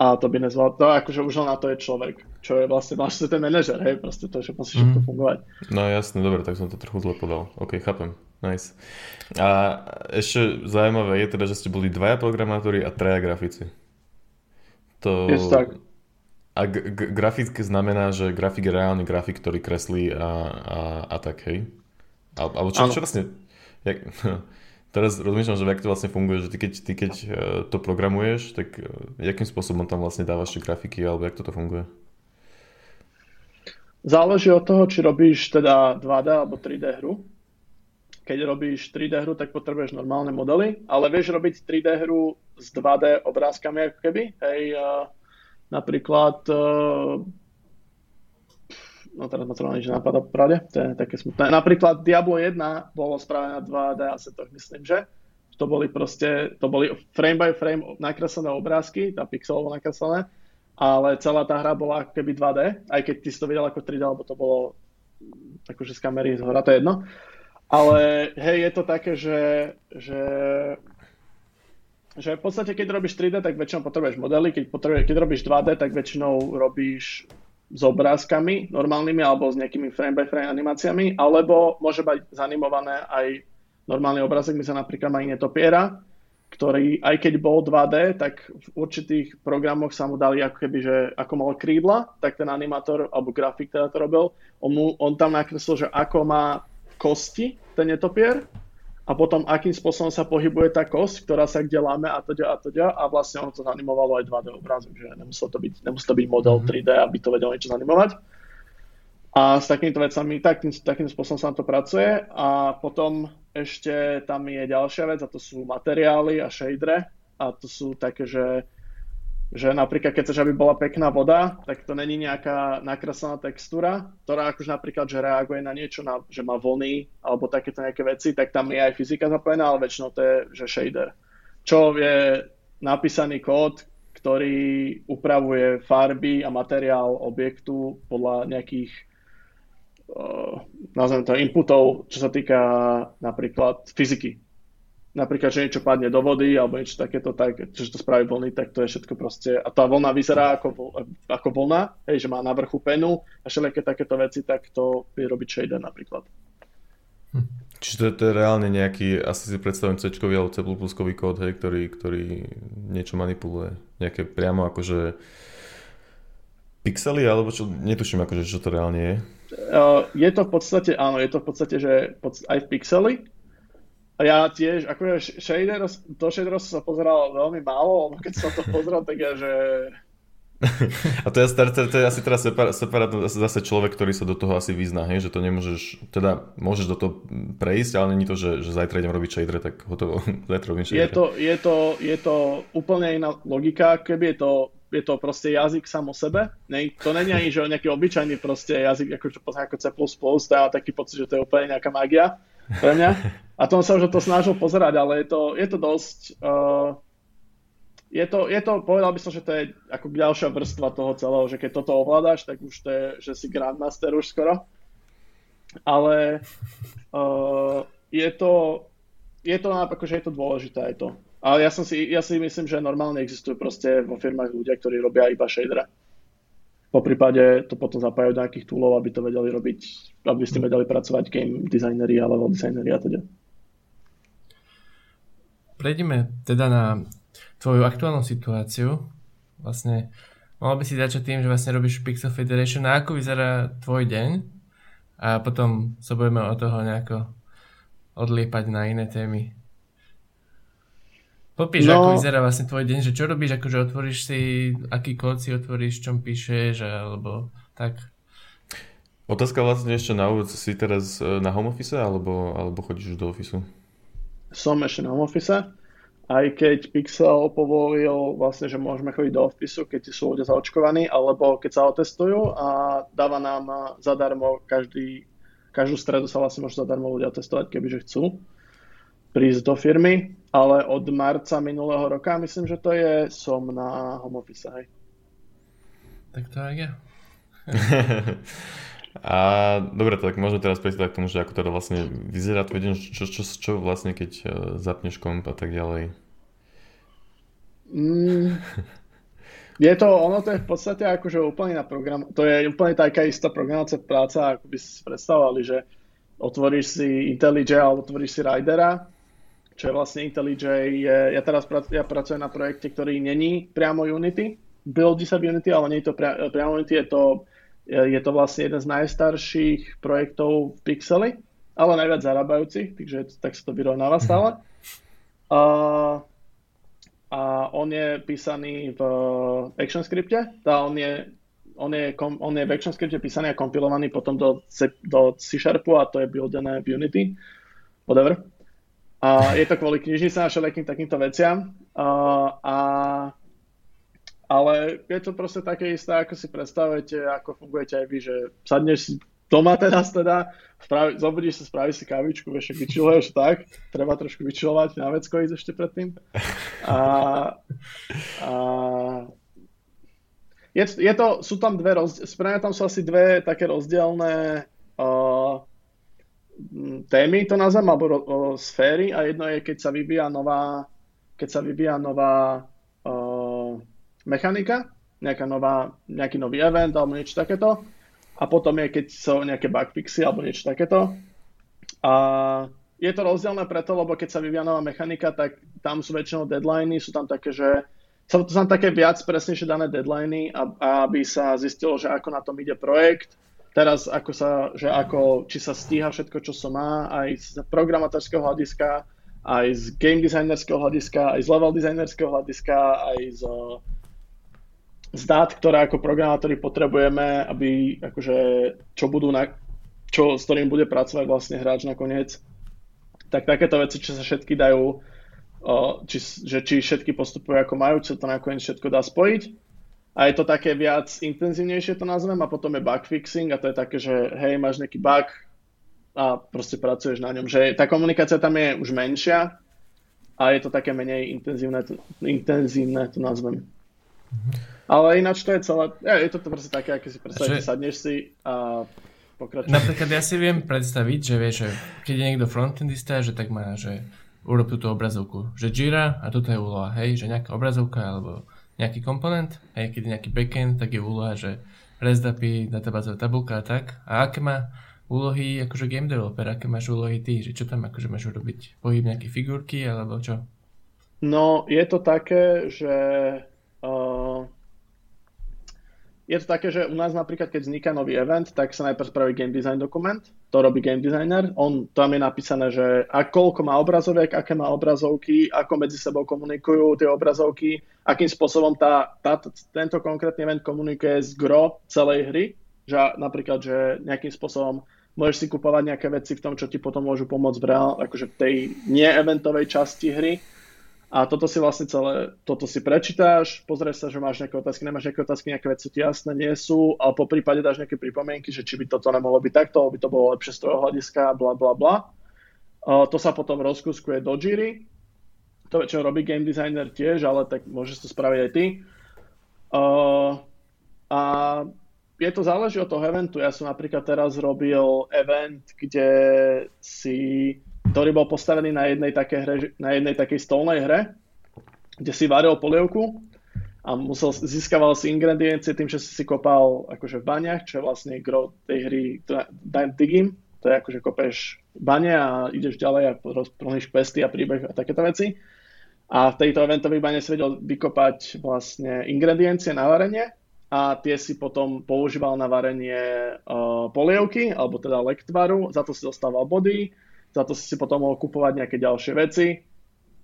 A to by nezval, to akože už na to je človek, čo je vlastne vlastne ten manažer, hej, proste to, že musí všetko mm. fungovať. No jasne, dobre, tak som to trochu zle podal. OK, chápem, nice. A ešte zaujímavé je teda, že ste boli dvaja programátori a traja grafici. To... Je tak. A g- g- grafik znamená, že grafik je reálny grafik, ktorý kreslí a, a, a tak, hej? Alebo čo, čo vlastne... Jak, teraz rozmýšľam, že ako to vlastne funguje, že ty keď, ty keď e, to programuješ, tak e, jakým spôsobom tam vlastne dávaš tie grafiky, alebo jak toto funguje? Záleží od toho, či robíš teda 2D alebo 3D hru. Keď robíš 3D hru, tak potrebuješ normálne modely, ale vieš robiť 3D hru s 2D obrázkami ako keby. Hej, napríklad no teraz ma to nič napadá pravde, to je také smutné. Napríklad Diablo 1 bolo spravené na 2D asetoch, myslím, že to boli proste, to boli frame by frame nakreslené obrázky, tá pixelovo nakreslené, ale celá tá hra bola ako keby 2D, aj keď ty si to videl ako 3D, lebo to bolo akože z kamery z hora, to je jedno. Ale hej, je to také, že, že že v podstate, keď robíš 3D, tak väčšinou potrebuješ modely, keď, potrebuješ, keď robíš 2D, tak väčšinou robíš s obrázkami normálnymi alebo s nejakými frame by frame animáciami, alebo môže mať zanimované aj normálny obrázek, my sa napríklad mají netopiera, ktorý aj keď bol 2D, tak v určitých programoch sa mu dali ako keby, že ako mal krídla, tak ten animátor alebo grafik teda to robil, on, mu, on tam nakreslil, že ako má kosti ten netopier a potom akým spôsobom sa pohybuje tá kosť, ktorá sa kde láme a teda a teda a vlastne ono to zanimovalo aj 2D obrázok, že nemusel to byť, nemusel to byť model 3D, mhm. aby to vedel niečo zanimovať. A s takýmito vecami, takým, takým spôsobom sa na to pracuje a potom ešte tam je ďalšia vec a to sú materiály a shadere a to sú také, že že napríklad keď chceš, aby bola pekná voda, tak to není nejaká nakreslená textúra, ktorá akože napríklad, že reaguje na niečo, na, že má vlny alebo takéto nejaké veci, tak tam je aj fyzika zapojená, ale väčšinou to je, že shader. Čo je napísaný kód, ktorý upravuje farby a materiál objektu podľa nejakých uh, nazvem to inputov, čo sa týka napríklad fyziky napríklad, že niečo padne do vody alebo niečo takéto, tak, že to spraví vlny, tak to je všetko proste. A tá vlna vyzerá ako, ako vlna, hej, že má na vrchu penu a všelijaké takéto veci, tak to vie robiť shader napríklad. Hm. Čiže to, to je reálne nejaký, asi si predstavím C alebo C++ kód, hej, ktorý, ktorý niečo manipuluje. Nejaké priamo akože pixely, alebo čo, netuším akože, čo to reálne je. Uh, je to v podstate, áno, je to v podstate, že aj v pixely, a ja tiež, ako shader, do shader som sa pozeral veľmi málo, keď som to pozrel, tak ja, že... A to je, to, to je asi teraz separát, zase človek, ktorý sa do toho asi vyzná, hej? že to nemôžeš, teda môžeš do toho prejsť, ale není to, že, že zajtra idem robiť shader, tak hotovo, zajtra robím shader. Je to, je, to, je to úplne iná logika, keby je to je to proste jazyk sám o sebe. Ne, to není ani, že nejaký obyčajný proste jazyk, ako, čo ako C++, to ja taký pocit, že to je úplne nejaká magia pre mňa. A tom sa už to snažil pozerať, ale je to, je to dosť... Uh, je to, je to, povedal by som, že to je ako ďalšia vrstva toho celého, že keď toto ovládaš, tak už to je, že si Grandmaster už skoro. Ale uh, je to, je to, akože je to dôležité aj to. Ale ja, som si, ja si myslím, že normálne existujú proste vo firmách ľudia, ktorí robia iba shadera. Po prípade to potom zapájajú do nejakých toolov, aby to vedeli robiť, aby ste vedeli pracovať game designeri a level designeri a teda. Prejdeme teda na tvoju aktuálnu situáciu. Vlastne mohol by si začať tým, že vlastne robíš Pixel Federation a ako vyzerá tvoj deň a potom sa budeme od toho nejako odliepať na iné témy. Popíš, no, ako vyzerá vlastne tvoj deň, že čo robíš, akože otvoríš si, aký kód si otvoríš, čom píšeš, alebo tak. Otázka vlastne ešte na úvod, si teraz e, na home office, alebo, alebo chodíš už do ofisu? Som ešte na home office, aj keď Pixel povolil vlastne, že môžeme chodiť do ofisu, keď sú ľudia zaočkovaní, alebo keď sa otestujú a dáva nám zadarmo každý, každú stredu sa vlastne môžu zadarmo ľudia testovať, kebyže chcú prísť do firmy, ale od marca minulého roka, myslím, že to je, som na home office, hej. Tak to aj ja. A dobre, tak môžeme teraz prejsť k tomu, že ako teda vlastne vyzerá tvoj deň, čo, čo, čo vlastne keď uh, zapneš komp a tak ďalej. Mm, je to, ono to je v podstate akože úplne na program, to je úplne taká istá programovacia práca, ako by si predstavovali, že otvoríš si IntelliJ alebo otvoríš si Ridera čo je vlastne IntelliJ. Je, ja teraz prac, ja pracujem na projekte, ktorý není priamo Unity, buildy sa v Unity, ale nie je to pria, priamo Unity, je to, je to vlastne jeden z najstarších projektov v Pixeli, ale najviac zarábajúcich, takže tak sa to vyrovnáva stále. A, a on je písaný v ActionScripte, tá on je, on je, on je v ActionScripte písaný a kompilovaný potom do do C Sharpu a to je buildené v Unity. Whatever. A je to kvôli knižnice a všelijakým takýmto veciam. A, a, ale je to proste také isté, ako si predstavujete, ako fungujete aj vy, že sadneš si doma teraz teda, spravi, zobudíš sa, spravíš si kávičku, vieš, vyčiluješ tak, treba trošku vyčilovať, na vecko ísť ešte predtým. A, a je, je to, sú tam dve rozdielne, tam sú asi dve také rozdielne uh, témy, to nazvem, alebo o, o sféry a jedno je, keď sa vyvíja nová, keď sa vyvíja nová o, mechanika, nejaká nová, nejaký nový event alebo niečo takéto a potom je, keď sú nejaké bugfixy alebo niečo takéto. A je to rozdielne preto, lebo keď sa vyvíja nová mechanika, tak tam sú väčšinou deadliny, sú tam také, že sú tam také viac presnejšie dané deadliny, aby sa zistilo, že ako na tom ide projekt teraz ako sa, že ako, či sa stíha všetko, čo sa má, aj z programátorského hľadiska, aj z game designerského hľadiska, aj z level designerského hľadiska, aj z, z dát, ktoré ako programátori potrebujeme, aby akože, čo budú na, čo, s ktorým bude pracovať vlastne hráč nakoniec. Tak takéto veci, čo sa všetky dajú či, že či všetky postupujú ako majú, čo to nakoniec všetko dá spojiť. A je to také viac intenzívnejšie to nazvem a potom je bug fixing a to je také, že hej, máš nejaký bug a proste pracuješ na ňom. Že tá komunikácia tam je už menšia a je to také menej intenzívne, to, intenzívne to nazvem. Ale ináč to je celé, je to proste také, aké si predstavíš, že... sadneš si a pokračuješ. Napríklad ja si viem predstaviť, že vieš, že keď je niekto frontendista, že tak má, že urob túto obrazovku. Že Jira a toto je úloha, hej, že nejaká obrazovka alebo nejaký komponent, hej, keď nejaký backend, tak je úloha, že REST API, databázová tabulka a tak. A aké má úlohy akože game developer, aké máš úlohy ty, že čo tam akože máš urobiť? Pohyb nejaké figurky alebo čo? No, je to také, že uh, je to také, že u nás napríklad, keď vzniká nový event, tak sa najprv spraví game design dokument, to robí game designer, on, tam je napísané, že a koľko má obrazoviek, aké má obrazovky, ako medzi sebou komunikujú tie obrazovky, akým spôsobom tá, tá, tento konkrétny event komunikuje s gro celej hry, že napríklad, že nejakým spôsobom môžeš si kupovať nejaké veci v tom, čo ti potom môžu pomôcť v reál, akože v tej nie-eventovej časti hry, a toto si vlastne celé, toto si prečítáš, pozrieš sa, že máš nejaké otázky, nemáš nejaké otázky, nejaké veci ti jasné nie sú, a po prípade dáš nejaké pripomienky, že či by toto nemohlo byť takto, by to bolo lepšie z toho hľadiska, bla bla bla. To sa potom rozkuskuje do Jiry, to čo robí game designer tiež, ale tak môžeš to spraviť aj ty. Uh, a je to záleží od toho eventu. Ja som napríklad teraz robil event, kde si ktorý bol postavený na jednej, takej hre, na jednej takej stolnej hre, kde si varil polievku a musel, získaval si ingrediencie tým, že si si kopal akože v baniach, čo je vlastne gro tej hry digging, to je akože kopeš bane a ideš ďalej a rozplníš questy a príbeh a takéto veci. A v tejto eventovej bane si vedel vykopať vlastne ingrediencie na varenie a tie si potom používal na varenie uh, polievky, alebo teda lektvaru, za to si dostával body, za to si si potom mohol kupovať nejaké ďalšie veci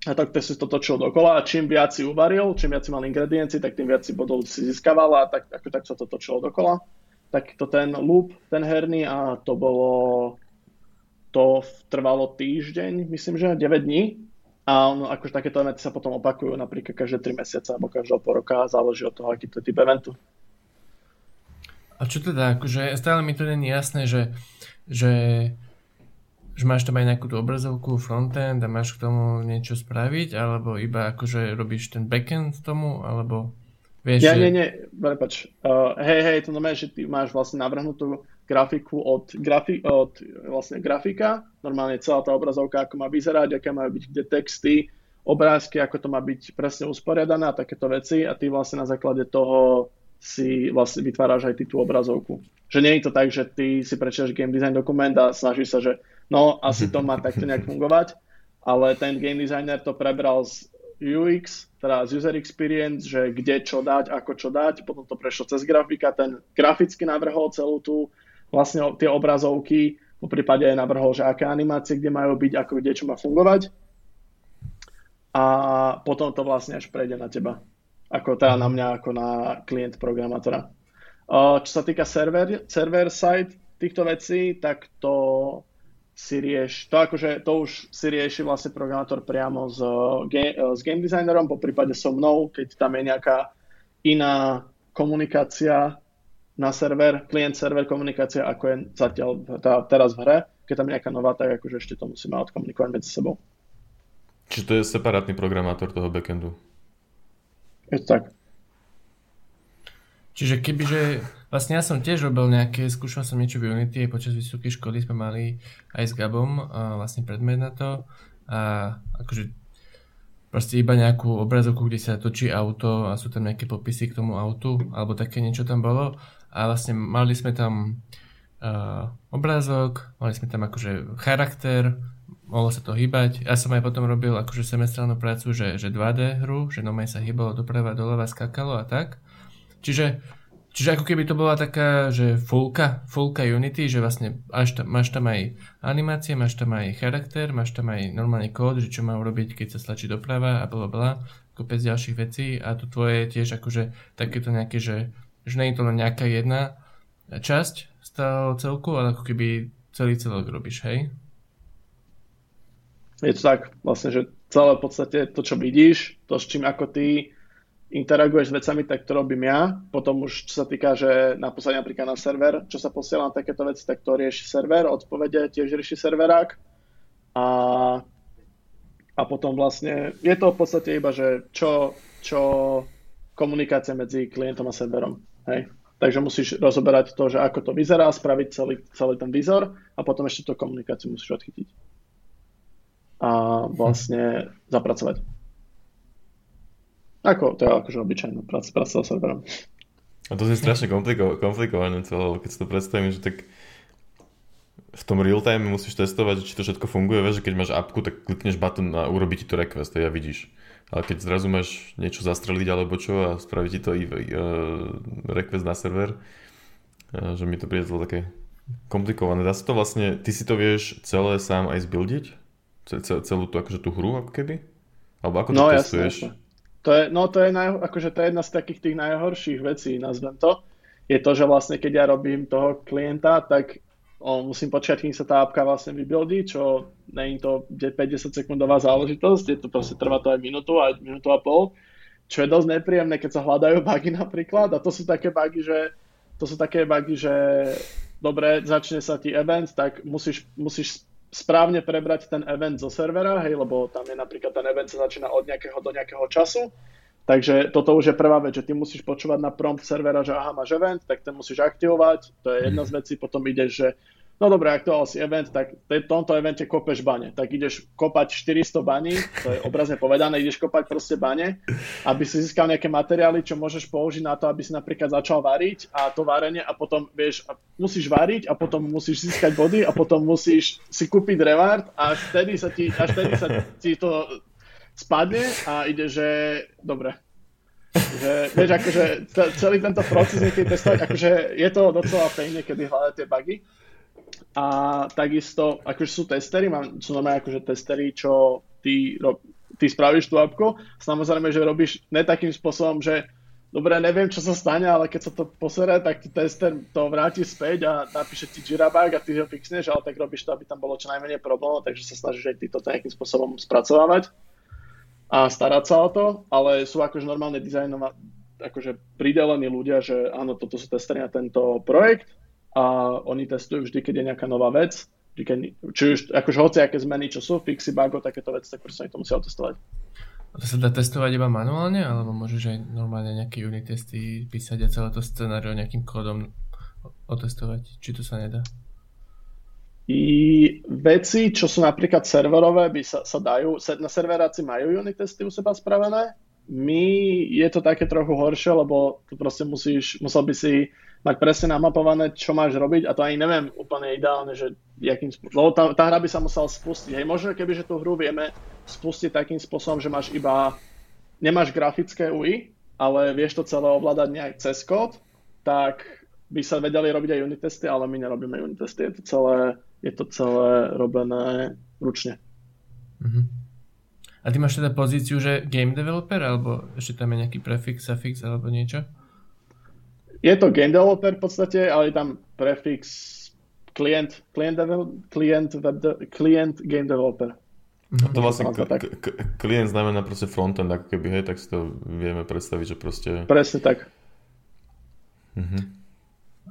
a tak to si to točil dokola a čím viac si uvaril, čím viac si mal ingrediencii, tak tým viac si bodov si získaval a tak, ako tak sa to točilo dokola. Tak to ten loop, ten herný a to bolo, to trvalo týždeň, myslím, že 9 dní. A ono, akože takéto eventy sa potom opakujú napríklad každé 3 mesiace alebo každého po roka, záleží od toho, aký to je typ eventu. A čo teda, akože stále mi to není jasné, že, že že máš tam aj nejakú tú obrazovku, frontend a máš k tomu niečo spraviť, alebo iba akože robíš ten backend tomu, alebo vieš, Ja, že... nie, nie, prepač. Uh, hej, hej, to znamená, že ty máš vlastne navrhnutú grafiku od, grafi- od vlastne grafika, normálne celá tá obrazovka, ako má vyzerať, aké majú byť kde texty, obrázky, ako to má byť presne usporiadané a takéto veci a ty vlastne na základe toho si vlastne vytváraš aj ty tú obrazovku. Že nie je to tak, že ty si prečítaš game design dokument a snažíš sa, že No, asi to má takto nejak fungovať, ale ten game designer to prebral z UX, teda z user experience, že kde čo dať, ako čo dať, potom to prešlo cez grafika, ten graficky navrhol celú tú, vlastne tie obrazovky, po prípade aj navrhol, že aké animácie kde majú byť, ako kde čo má fungovať a potom to vlastne až prejde na teba, ako teda na mňa, ako na klient programátora. Čo sa týka server, server side týchto vecí, tak to si rieš, to akože to už si rieši vlastne programátor priamo s, game, s game designerom, po prípade so mnou, keď tam je nejaká iná komunikácia na server, klient-server komunikácia, ako je zatiaľ tá, teraz v hre. Keď tam je nejaká nová, tak akože ešte to musíme odkomunikovať medzi sebou. Čiže to je separátny programátor toho backendu? Je to tak. Čiže kebyže, vlastne ja som tiež robil nejaké, skúšal som niečo v Unity, počas vysokej školy sme mali aj s Gabom a vlastne predmet na to a akože proste iba nejakú obrazovku, kde sa točí auto a sú tam nejaké popisy k tomu autu, alebo také niečo tam bolo a vlastne mali sme tam uh, obrázok, mali sme tam akože charakter, mohlo sa to hýbať. Ja som aj potom robil akože semestrálnu prácu, že, že 2D hru, že normálne sa hýbalo doprava, doľava, skakalo a tak. Čiže, čiže ako keby to bola taká, že fullka, fullka Unity, že vlastne až tam, máš tam aj animácie, máš tam aj charakter, máš tam aj normálny kód, že čo má urobiť, keď sa stlačí doprava a bla bla, kopec ďalších vecí a to tvoje tiež akože takéto nejaké, že, že nie je to len nejaká jedna časť z toho celku, ale ako keby celý celok robíš, hej? je to tak vlastne, že celé v podstate to, čo vidíš, to, s čím ako ty interaguješ s vecami, tak to robím ja. Potom už, čo sa týka, že napísať napríklad na server, čo sa posielam takéto veci, tak to rieši server, odpovede tiež rieši serverák. A, a potom vlastne je to v podstate iba, že čo, čo komunikácia medzi klientom a serverom. Hej. Takže musíš rozoberať to, že ako to vyzerá, spraviť celý, celý ten výzor a potom ešte tú komunikáciu musíš odchytiť. A vlastne zapracovať. Ako, to je akože obyčajná práca, práca s serverom. A to je strašne kompliko- komplikované celé, keď si to predstavím, že tak v tom real time musíš testovať, či to všetko funguje, vieš, že keď máš apku, tak klikneš button a urobí ti to request a ja vidíš. Ale keď zrazu máš niečo zastreliť alebo čo a spraví ti to i uh, request na server, uh, že mi to príde také komplikované. Dá sa to vlastne, ty si to vieš celé sám aj zbuildiť? Celú tú, akože tú hru ako keby? Alebo ako to no, testuješ? Jasne, jasne. To je, no to je, naj, akože to je jedna z takých tých najhorších vecí, nazvem to. Je to, že vlastne keď ja robím toho klienta, tak musím počkať, kým sa tá apka vlastne vybuildí, čo není to 50 sekundová záležitosť, je to proste trvá to aj minútu, aj minútu a pol, čo je dosť nepríjemné, keď sa hľadajú bugy napríklad a to sú také bugy, že to sú také bugy, že dobre, začne sa ti event, tak musíš, musíš správne prebrať ten event zo servera, hej, lebo tam je napríklad ten event sa začína od nejakého do nejakého času. Takže toto už je prvá vec, že ty musíš počúvať na prompt servera, že aha, máš event, tak ten musíš aktivovať, to je jedna z vecí, potom ideš, že no dobre, aktuál si event, tak v tomto evente kopeš bane. Tak ideš kopať 400 baní, to je obrazne povedané, ideš kopať proste bane, aby si získal nejaké materiály, čo môžeš použiť na to, aby si napríklad začal variť a to varenie a potom vieš, musíš variť a potom musíš získať body a potom musíš si kúpiť reward a až vtedy sa ti, až vtedy sa ti to spadne a ide, že dobre, že, vieš, akože celý tento proces niekedy testovať, akože je to docela pain niekedy hľadať tie bugy, a takisto, akože sú testery, mám, sú normálne akože testery, čo ty, ro, ty spravíš tú apku. Samozrejme, že robíš ne takým spôsobom, že dobre, neviem, čo sa stane, ale keď sa to posere, tak ti tester to vráti späť a napíše ti Jirabug a ty ho fixneš, ale tak robíš to, aby tam bolo čo najmenej problémov, takže sa snažíš aj ty to nejakým spôsobom spracovávať a starať sa o to, ale sú akože normálne dizajnové, akože pridelení ľudia, že áno, toto sú testery na tento projekt a oni testujú vždy, keď je nejaká nová vec, keď, či už akože hoci aké zmeny, čo sú, fixy, bugo, takéto veci, tak proste to musia otestovať. To sa dá testovať iba manuálne, alebo môžeš aj normálne nejaké unit testy písať a celé to scenário nejakým kódom otestovať? Či to sa nedá? I veci, čo sú napríklad serverové, by sa, sa dajú, na serveráci majú unit testy u seba spravené. My je to také trochu horšie, lebo tu proste musíš, musel by si mať presne namapované, čo máš robiť a to ani neviem úplne ideálne, že jakým spôsobom, lebo tá, tá hra by sa musela spustiť. Hej, možno keby, že tú hru vieme spustiť takým spôsobom, že máš iba, nemáš grafické UI, ale vieš to celé ovládať nejak cez kód, tak by sa vedeli robiť aj unit testy, ale my nerobíme unit testy, je to celé, je to celé robené ručne. Mm-hmm. A ty máš teda pozíciu, že game developer, alebo ešte tam je nejaký prefix, suffix, alebo niečo? je to game developer v podstate, ale je tam prefix klient, klient, klient, klient game developer. A to vlastne k- k- klient znamená proste frontend, ako keby, hej, tak si to vieme predstaviť, že proste... Presne tak. Mhm.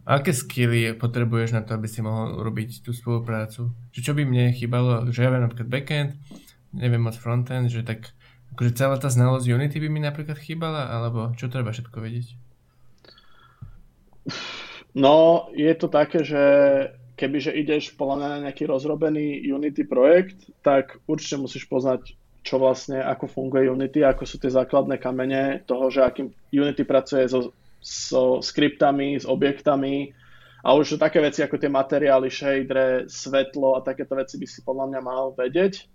Aké skilly potrebuješ na to, aby si mohol robiť tú spoluprácu? Čo, čo by mne chýbalo, že ja viem napríklad backend, neviem moc frontend, že tak akože celá tá znalosť Unity by mi napríklad chýbala, alebo čo treba všetko vedieť? No, je to také, že kebyže ideš podľa na nejaký rozrobený Unity projekt, tak určite musíš poznať, čo vlastne, ako funguje Unity, ako sú tie základné kamene toho, že akým Unity pracuje so, so skriptami, s objektami a už také veci ako tie materiály, shadere, svetlo a takéto veci by si podľa mňa mal vedieť.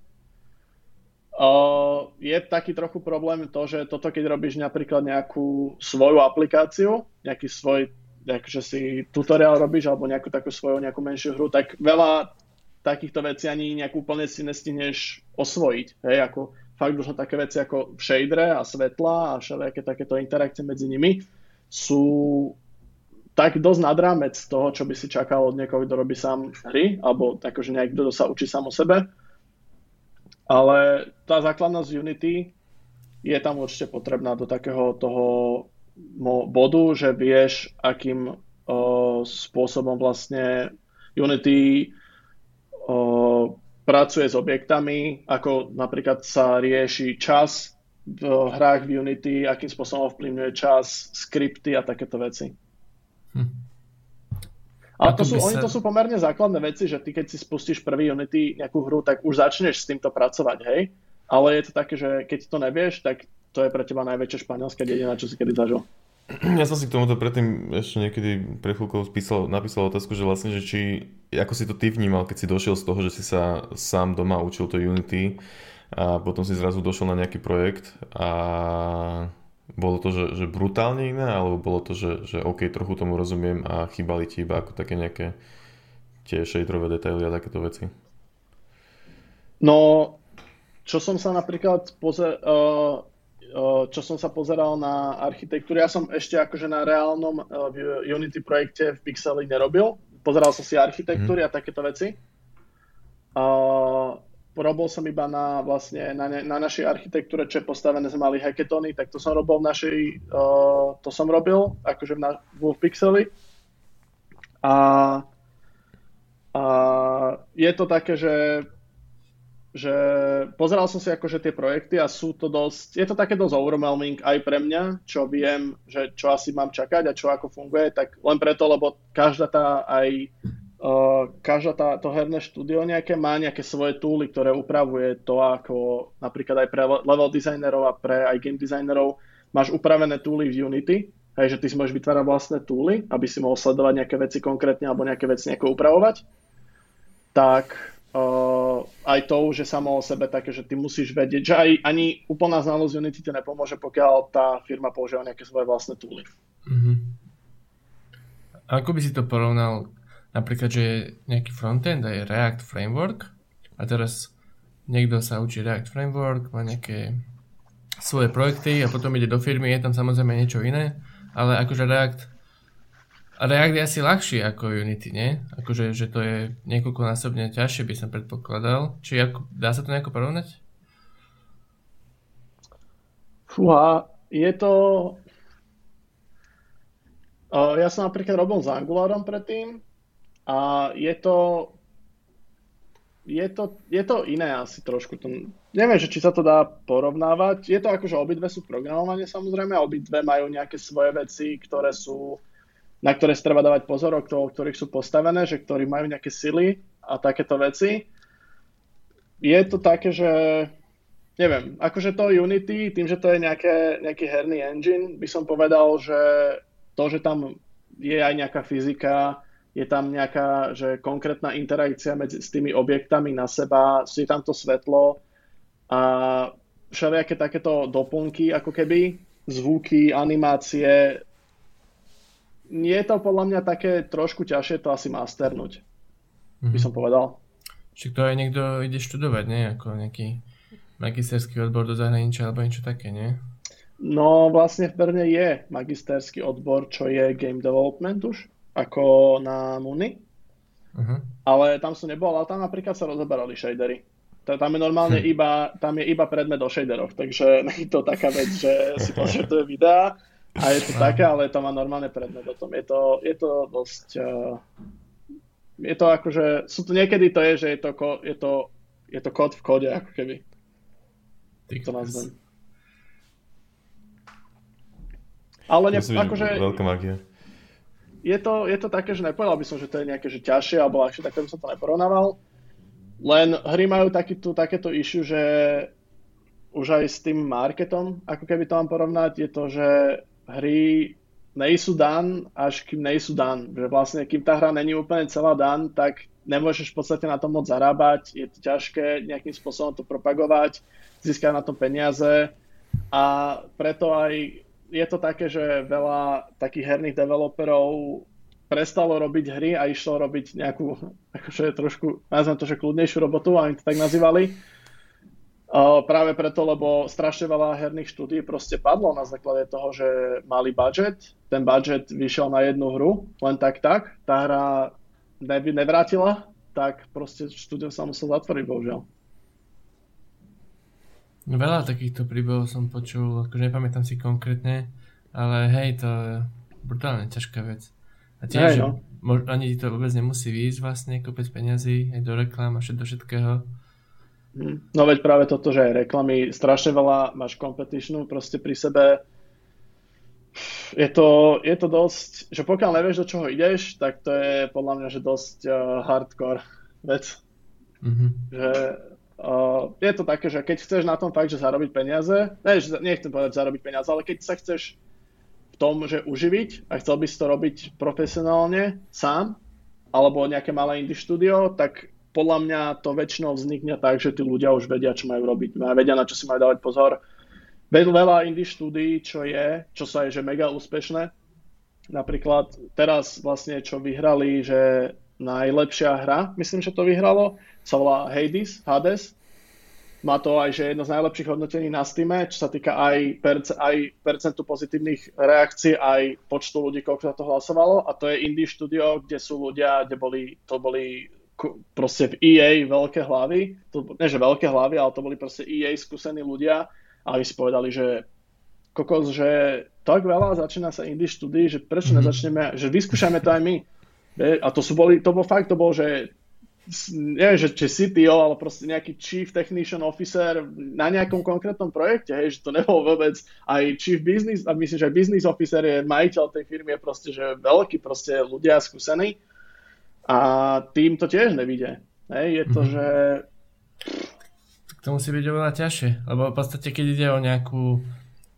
Uh, je taký trochu problém to, že toto keď robíš napríklad nejakú svoju aplikáciu, nejaký svoj akože si tutoriál robíš alebo nejakú takú svoju nejakú menšiu hru, tak veľa takýchto vecí ani nejak úplne si nestihneš osvojiť. Hej, ako fakt už také veci ako shadere a svetla a všelijaké takéto interakcie medzi nimi sú tak dosť nad rámec toho, čo by si čakal od niekoho, kto robí sám hry, alebo akože nejak, kto sa učí sám o sebe. ale tá základná z Unity je tam určite potrebná do takého toho bodu, že vieš, akým o, spôsobom vlastne Unity o, pracuje s objektami, ako napríklad sa rieši čas v hrách v Unity, akým spôsobom ovplyvňuje čas, skripty a takéto veci. Hm. Ale to sú, sa... oni to sú pomerne základné veci, že ty keď si spustíš prvý Unity nejakú hru, tak už začneš s týmto pracovať, hej? Ale je to také, že keď to nevieš, tak to je pre teba najväčšia španielská dedina, čo si kedy zažil. Ja som si k tomuto predtým ešte niekedy pre chvíľkou spísal, napísal otázku, že vlastne, že či, ako si to ty vnímal, keď si došiel z toho, že si sa sám doma učil to Unity a potom si zrazu došiel na nejaký projekt a bolo to, že, že brutálne iné, alebo bolo to, že, že OK, trochu tomu rozumiem a chýbali ti iba ako také nejaké tie shaderové detaily a takéto veci? No, čo som sa napríklad pozer, uh, uh, čo som sa pozeral na architektúru, ja som ešte akože na reálnom uh, Unity projekte v Pixeli nerobil. Pozeral som si architektúry mm. a takéto veci. Uh, robil som iba na, vlastne, na, na našej architektúre, čo je postavené, sme mali hacketony, tak to som robil v našej, uh, to som robil, akože v, na, v Pixeli. A, a je to také, že že pozeral som si akože tie projekty a sú to dosť, je to také dosť overwhelming aj pre mňa, čo viem, že čo asi mám čakať a čo ako funguje, tak len preto, lebo každá tá aj každá tá, to herné štúdio nejaké má nejaké svoje tooly, ktoré upravuje to, ako napríklad aj pre level designerov a pre aj game designerov máš upravené tooly v Unity, hej, že ty si môžeš vytvárať vlastné tooly, aby si mohol sledovať nejaké veci konkrétne alebo nejaké veci nejako upravovať. Tak uh, aj to už je samo o sebe také, že ty musíš vedieť, že aj ani úplná znalosť Unity ti nepomôže, pokiaľ tá firma používa nejaké svoje vlastné tooly. Mm-hmm. Ako by si to porovnal napríklad, že je nejaký frontend a je React Framework a teraz niekto sa učí React Framework, má nejaké svoje projekty a potom ide do firmy, je tam samozrejme niečo iné, ale akože React React je asi ľahší ako Unity, nie? Akože, že to je niekoľkonásobne ťažšie, by som predpokladal. Či ako, dá sa to nejako porovnať? Fúha, je to... ja som napríklad robil s Angularom predtým a je to, je to, je to iné asi trošku. To, neviem, že či sa to dá porovnávať. Je to ako, že obidve sú programovanie samozrejme obidve majú nejaké svoje veci, ktoré sú, na ktoré si treba dávať pozor, o ktorých sú postavené, že ktorí majú nejaké sily a takéto veci. Je to také, že neviem, akože to Unity, tým, že to je nejaké, nejaký herný engine, by som povedal, že to, že tam je aj nejaká fyzika, je tam nejaká že konkrétna interakcia medzi s tými objektami na seba, je tam to svetlo a všelijaké takéto doplnky, ako keby, zvuky, animácie. Nie je to podľa mňa také trošku ťažšie to asi masternúť, mm-hmm. by mhm. som povedal. Čiže to aj niekto ide študovať, nie? Ako nejaký magisterský odbor do zahraničia alebo niečo také, nie? No vlastne v Brne je magisterský odbor, čo je game development už ako na Muni. Uh-huh. Ale tam som nebol, ale tam napríklad sa rozoberali shadery. Tam je normálne hm. iba, tam je iba predmet o shaderoch, takže je to taká vec, že si pozriete videá a je to také, ale to má normálne predmet o tom. Je to, je to dosť... Uh, je to akože, sú to niekedy to je, že je to, je to, je to kód v kóde, ako keby. Ty to nazvem. Ale ne, akože... Veľká magia je to, je to také, že nepovedal by som, že to je nejaké že ťažšie alebo ľahšie, tak by som to neporovnával. Len hry majú taký, tu, takéto issue, že už aj s tým marketom, ako keby to mám porovnať, je to, že hry nejsú dan, až kým nejsú dan. Že vlastne, kým tá hra není úplne celá dan, tak nemôžeš v podstate na tom moc zarábať, je to ťažké nejakým spôsobom to propagovať, získať na to peniaze a preto aj je to také, že veľa takých herných developerov prestalo robiť hry a išlo robiť nejakú, akože trošku, nazvem to, že kľudnejšiu robotu, a oni to tak nazývali. Uh, práve preto, lebo strašne veľa herných štúdí proste padlo na základe toho, že mali budget, ten budget vyšiel na jednu hru, len tak tak, tá hra nevrátila, tak proste štúdio sa musel zatvoriť, bohužiaľ. Veľa takýchto príbehov som počul, akože nepamätám si konkrétne, ale hej, to je brutálne ťažká vec. A tiež, hej, no. že ani to vôbec nemusí výjsť vlastne kopec peňazí, aj do reklám a do všetkého. Hm. No veď práve toto, že aj reklamy, strašne veľa máš competitionu proste pri sebe. Je to, je to dosť, že pokiaľ nevieš, do čoho ideš, tak to je podľa mňa, že dosť uh, hardcore vec. Mm-hmm. Že Uh, je to také, že keď chceš na tom fakt, že zarobiť peniaze, ne, že nechcem povedať zarobiť peniaze, ale keď sa chceš v tom, že uživiť a chcel by si to robiť profesionálne sám, alebo nejaké malé indie štúdio, tak podľa mňa to väčšinou vznikne tak, že tí ľudia už vedia, čo majú robiť, vedia, na čo si majú dávať pozor. Veľa indie štúdií, čo je, čo sa je, že mega úspešné. Napríklad teraz vlastne, čo vyhrali, že najlepšia hra, myslím, že to vyhralo, sa volá Hades, Hades. Má to aj že jedno z najlepších hodnotení na Steam, čo sa týka aj, perc- aj percentu pozitívnych reakcií, aj počtu ľudí, koľko sa to hlasovalo. A to je indie studio, kde sú ľudia, kde boli, to boli proste v EA veľké hlavy. To, nie, že veľké hlavy, ale to boli proste EA skúsení ľudia. A oni si povedali, že kokos, že tak veľa začína sa indie štúdii, že prečo mm-hmm. nezačneme, že vyskúšajme to aj my. A to, sú boli, to bol fakt, to bol, že neviem, že či CTO, ale proste nejaký Chief Technician Officer na nejakom konkrétnom projekte, hej, že to nebol vôbec aj Chief Business, a myslím, že aj Business Officer je majiteľ tej firmy, je proste, že veľký proste ľudia skúsení a tým to tiež nevidie. Hej, je to, mm-hmm. že... To musí byť oveľa ťažšie, lebo v podstate, keď ide o nejakú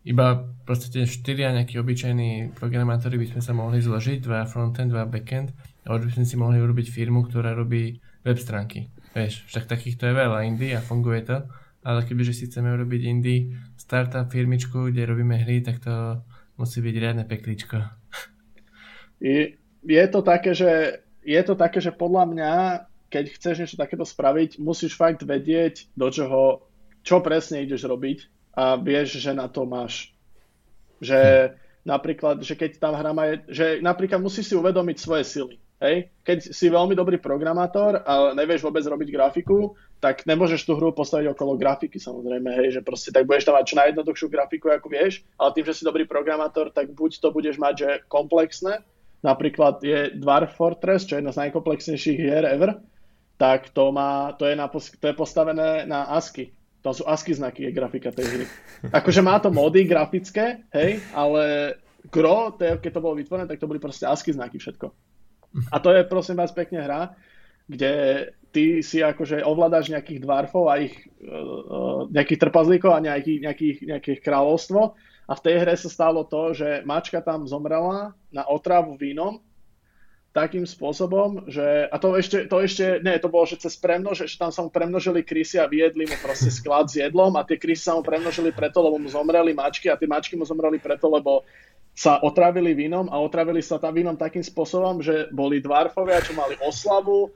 iba proste tie štyria nejakí obyčajní programátori by sme sa mohli zložiť, dva frontend, dva backend a už by sme si mohli urobiť firmu, ktorá robí web stránky. Vieš, však takýchto je veľa indie a funguje to, ale kebyže si chceme urobiť indie startup firmičku, kde robíme hry, tak to musí byť riadne pekličko. Je, je to také, že je to také, že podľa mňa, keď chceš niečo takéto spraviť, musíš fakt vedieť, do čoho, čo presne ideš robiť a vieš, že na to máš. Že napríklad, že keď tam hra má, že napríklad musíš si uvedomiť svoje sily. Hej? Keď si veľmi dobrý programátor a nevieš vôbec robiť grafiku, tak nemôžeš tú hru postaviť okolo grafiky samozrejme, hej, že proste tak budeš tam mať čo najjednoduchšiu grafiku, ako vieš, ale tým, že si dobrý programátor, tak buď to budeš mať, že komplexné, napríklad je Dwarf Fortress, čo je jedna z najkomplexnejších hier ever, tak to, má, to, je, na, to je postavené na ASCII. To sú ASCII znaky, je grafika tej hry. Akože má to mody grafické, hej, ale gro, keď to bolo vytvorené, tak to boli proste ASCII znaky všetko. A to je prosím vás pekne hra, kde ty si akože ovládaš nejakých dvarfov a ich uh, nejakých trpazlíkov a nejakých, nejakých, nejakých kráľovstvo a v tej hre sa stalo to, že mačka tam zomrela na otravu vínom takým spôsobom, že, a to ešte, to ešte, nie, to bolo, že cez premnož, že tam sa mu premnožili krysy a vyjedli mu proste sklad s jedlom a tie krysy sa mu premnožili preto, lebo mu zomreli mačky a tie mačky mu zomreli preto, lebo sa otravili vínom a otravili sa tam vínom takým spôsobom, že boli dvarfovia, čo mali oslavu,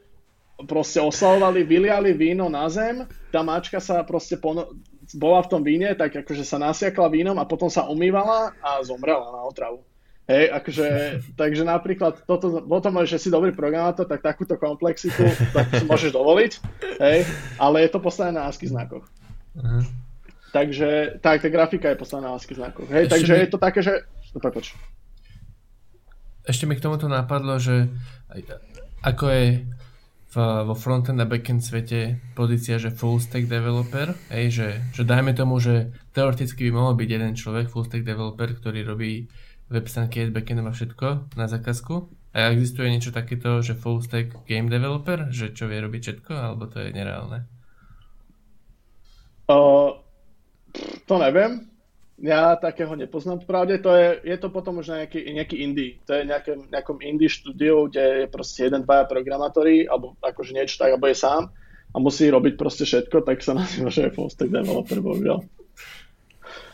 proste oslavovali, vyliali víno na zem, tá mačka sa proste pono- bola v tom víne, tak akože sa nasiakla vínom a potom sa umývala a zomrela na otravu. Hej, akože, takže napríklad toto, potom že si dobrý programátor, tak takúto komplexitu tak si môžeš dovoliť, hej, ale je to postavené na ASCII znakoch. Uh-huh. Takže tak, tá grafika je postavená na ASCII znakoch. Hej, Ešte takže mi... je to také, že No prepoč. Ešte mi k tomuto napadlo, že ako je v, vo frontend a backend svete pozícia, že full stack developer, hej, že, že dajme tomu, že teoreticky by mohol byť jeden človek full stack developer, ktorý robí web stránky, backend a všetko na zákazku. A existuje niečo takéto, že full stack game developer, že čo vie robiť všetko, alebo to je nereálne? Uh, to neviem. Ja takého nepoznám pravde, to je, je to potom už nejaký, nejaký indie. To je nejaké, nejakom indie štúdiu, kde je proste jeden, dvaja programátori, alebo akože niečo tak, alebo je sám a musí robiť proste všetko, tak sa nazýva, že je full stack developer, bohužiaľ.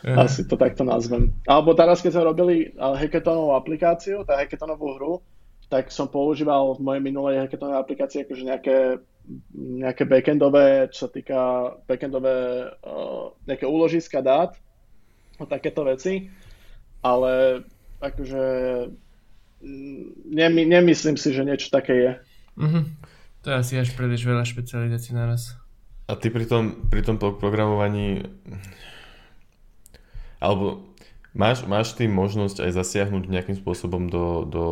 Uh-huh. Asi to takto nazvem. Alebo teraz, keď sme robili hackathonovú aplikáciu, tá hackathonovú hru, tak som používal v mojej minulej hackathonovej aplikácii akože nejaké, nejaké backendové, čo sa týka backendové uh, nejaké úložiska dát, o takéto veci, ale akože mm, nemy, nemyslím si, že niečo také je. Mm-hmm. To je asi až príliš veľa špecializácií naraz. A ty pri tom, pri tom programovaní alebo máš, máš ty možnosť aj zasiahnuť nejakým spôsobom do, do,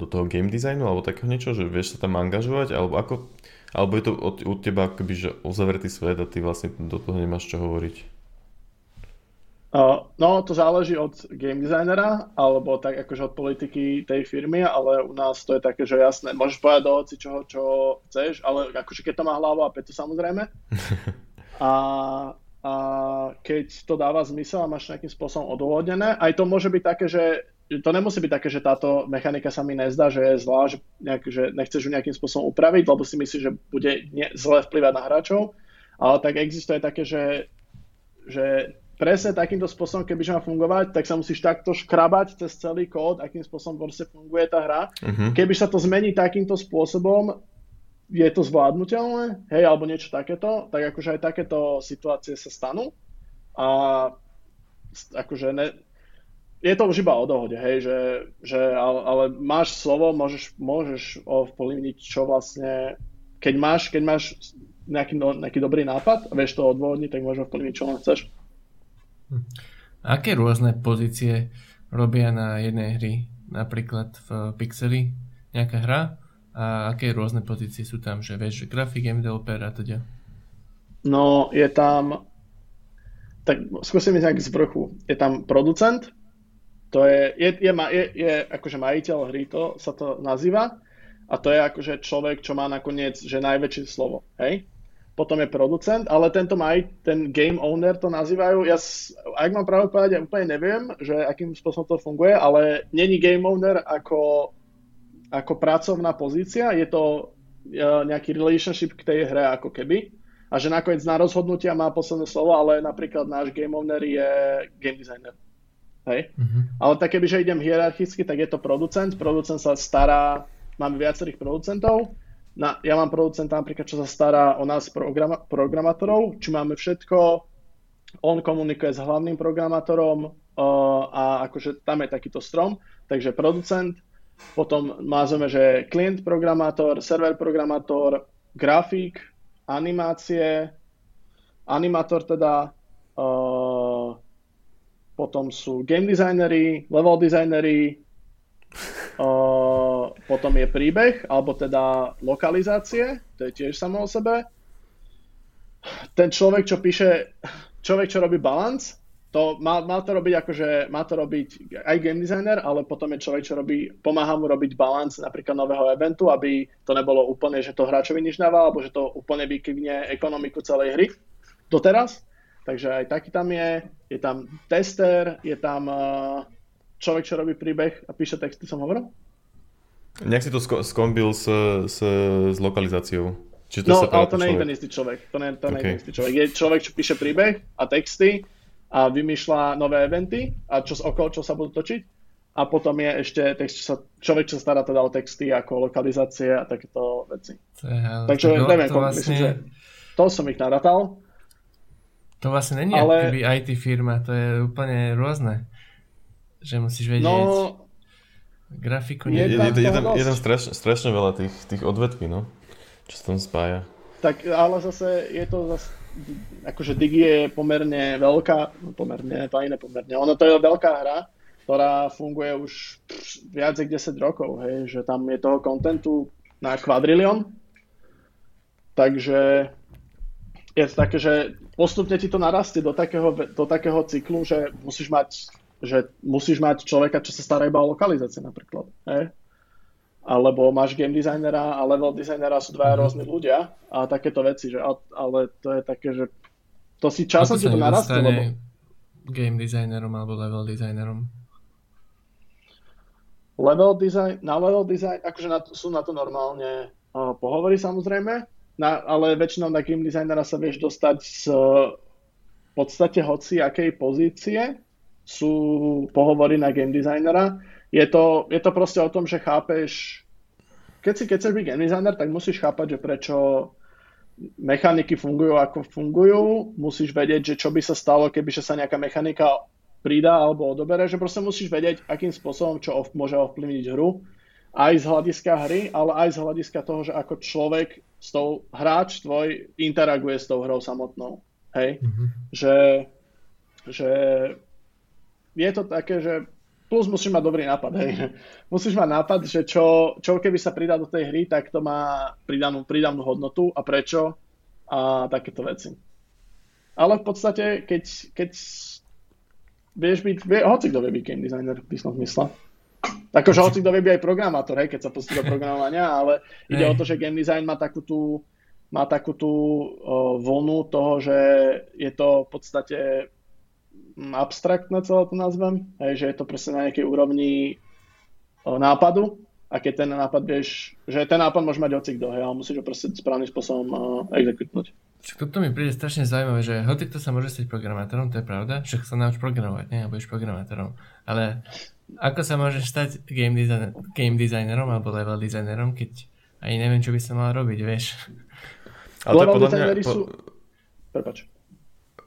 do toho game designu alebo takého niečo, že vieš sa tam angažovať alebo ako, alebo je to od, od teba akoby, že ozavretý svet a ty vlastne do toho nemáš čo hovoriť? Uh, no, to záleží od game designera, alebo tak akože od politiky tej firmy, ale u nás to je také, že jasné, môžeš povedať do hoci čoho, čo chceš, ale akože keď to má hlavu a petu samozrejme. A, a keď to dáva zmysel a máš nejakým spôsobom odôvodnené, aj to môže byť také, že to nemusí byť také, že táto mechanika sa mi nezdá, že je zlá, že, nejak, že nechceš ju nejakým spôsobom upraviť, lebo si myslíš, že bude ne, zle vplyvať na hráčov, ale tak existuje také, že, že presne takýmto spôsobom, kebyže má fungovať, tak sa musíš takto škrabať cez celý kód, akým spôsobom proste funguje tá hra. Uh-huh. Keby sa to zmení takýmto spôsobom, je to zvládnutelné, hej, alebo niečo takéto, tak akože aj takéto situácie sa stanú. A akože ne, je to už iba o dohode, hej, že, že ale, ale máš slovo, môžeš, môžeš ovplyvniť, čo vlastne, keď máš, keď máš nejaký, nejaký dobrý nápad a vieš to odvodniť, tak môžeš ovplyvniť, čo len chceš. Hm. Aké rôzne pozície robia na jednej hry? Napríklad v Pixeli nejaká hra? A aké rôzne pozície sú tam? Že vieš, že grafik, game developer a teda? No, je tam... Tak skúsim ísť nejak z vrchu. Je tam producent, to je, je, je, je, je akože majiteľ hry, to sa to nazýva. A to je akože človek, čo má nakoniec, že najväčšie slovo. Hej? potom je producent, ale tento má aj ten game owner to nazývajú. Ja, ak mám pravdu povedať, ja úplne neviem, že akým spôsobom to funguje, ale není game owner ako, ako pracovná pozícia, je to nejaký relationship k tej hre ako keby. A že nakoniec na rozhodnutia má posledné slovo, ale napríklad náš game owner je game designer. Hej? Mm-hmm. Ale tak keby, že idem hierarchicky, tak je to producent. Producent sa stará, máme viacerých producentov, na, ja mám producenta napríklad, čo sa stará o nás programa, programátorov, či máme všetko, on komunikuje s hlavným programátorom uh, a akože tam je takýto strom, takže producent, potom mázeme, že klient programátor, server programátor, grafik, animácie, animátor teda, uh, potom sú game designery, level designery, uh, potom je príbeh, alebo teda lokalizácie, to je tiež samo o sebe. Ten človek, čo píše, človek, čo robí balance, to má, má to robiť akože, má to robiť aj game designer, ale potom je človek, čo robí, pomáha mu robiť balance napríklad nového eventu, aby to nebolo úplne, že to hráčovi nič dáva, alebo že to úplne vykyvne ekonomiku celej hry doteraz. Takže aj taký tam je, je tam tester, je tam uh, človek, čo robí príbeh a píše texty, som hovoril? Nejak si to skombil s, s, s lokalizáciou. Čiže to no, ale to nie je ten istý človek. To nie, to okay. je ten istý človek. Je človek, čo píše príbeh a texty a vymýšľa nové eventy a čo, okolo čo sa budú točiť. A potom je ešte text, čo sa, človek, čo stará teda o texty ako lokalizácie a takéto veci. To je, Takže to, neviem, to vlastne... myslím, že to som ich naratal. To vlastne není ale... IT firma, to je úplne rôzne. Že musíš vedieť no, grafiku. Je, je, je, je, tam, je tam strašne, strašne veľa tých, tých odvetví, no, čo sa tam spája. Tak ale zase je to zase, akože Digi je pomerne veľká, no pomerne, to iné pomerne, ono to je veľká hra, ktorá funguje už viac ako 10 rokov, hej, že tam je toho kontentu na kvadrilión, takže je to také, že postupne ti to narastie do takého, do takého cyklu, že musíš mať že musíš mať človeka, čo sa stará iba o lokalizácie napríklad. Hej? Alebo máš game designera a level designera sú dvaja mm-hmm. rôzni ľudia a takéto veci, že, ale to je také, že to si časom ti to narastlo, lebo... game designerom alebo level designerom? Level design, na level design, akože na, sú na to normálne uh, pohovory samozrejme, na, ale väčšinou na game designera sa vieš dostať z v podstate hoci akej pozície, sú pohovory na game designera. Je to, je to proste o tom, že chápeš, keď si keď chceš byť game designer, tak musíš chápať, že prečo mechaniky fungujú ako fungujú, musíš vedieť, že čo by sa stalo, keby sa nejaká mechanika pridá alebo odobere, že proste musíš vedieť, akým spôsobom čo ov, môže ovplyvniť hru aj z hľadiska hry, ale aj z hľadiska toho, že ako človek s tou hráč tvoj interaguje s tou hrou samotnou. Hej? Mm-hmm. Že, že je to také, že plus musíš mať dobrý nápad. Hej. Musíš mať nápad, že čo, čo keby sa pridá do tej hry, tak to má pridanú, pridanú hodnotu a prečo a takéto veci. Ale v podstate, keď, keď vieš byť, vie, hoci kto vie byť game designer v písnom zmysle. Akože hoci kto vie byť aj programátor, hej, keď sa pustí do programovania, ale ide o to, že game design má takú tú, má takú tú uh, vlnu toho, že je to v podstate abstraktné celé to nazvem, hej, že je to presne na nejakej úrovni nápadu a keď ten nápad vieš, že ten nápad môže mať hoci kto, hej, ale musíš ho proste správnym spôsobom uh, exekutnúť. Toto mi príde strašne zaujímavé, že hoci kto sa môže stať programátorom, to je pravda, však sa nauč programovať, nie, a budeš programátorom. Ale ako sa môžeš stať game, design, game designerom alebo level designerom, keď ani neviem, čo by som mal robiť, vieš. Ale to je podľa mňa... Po... Sú... Prepač.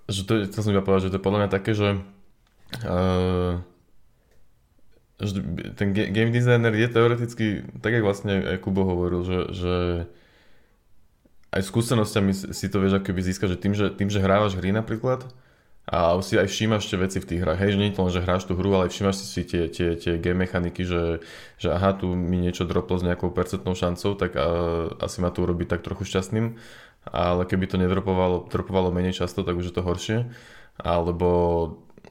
Že to, to som iba povedať, že to je podľa mňa také, že uh, že ten game designer je teoreticky, tak jak vlastne aj Kubo hovoril, že, že aj skúsenosťami si to vieš akoby získať, že tým, že, tým, že hrávaš hry napríklad a si aj všímaš tie veci v tých hrách, hej, že nie je to len, že hráš tú hru, ale všímaš si tie, tie, tie game mechaniky, že, že aha, tu mi niečo droplo s nejakou percentnou šancou, tak a, asi ma to urobiť tak trochu šťastným, ale keby to nedropovalo dropovalo menej často, tak už je to horšie, alebo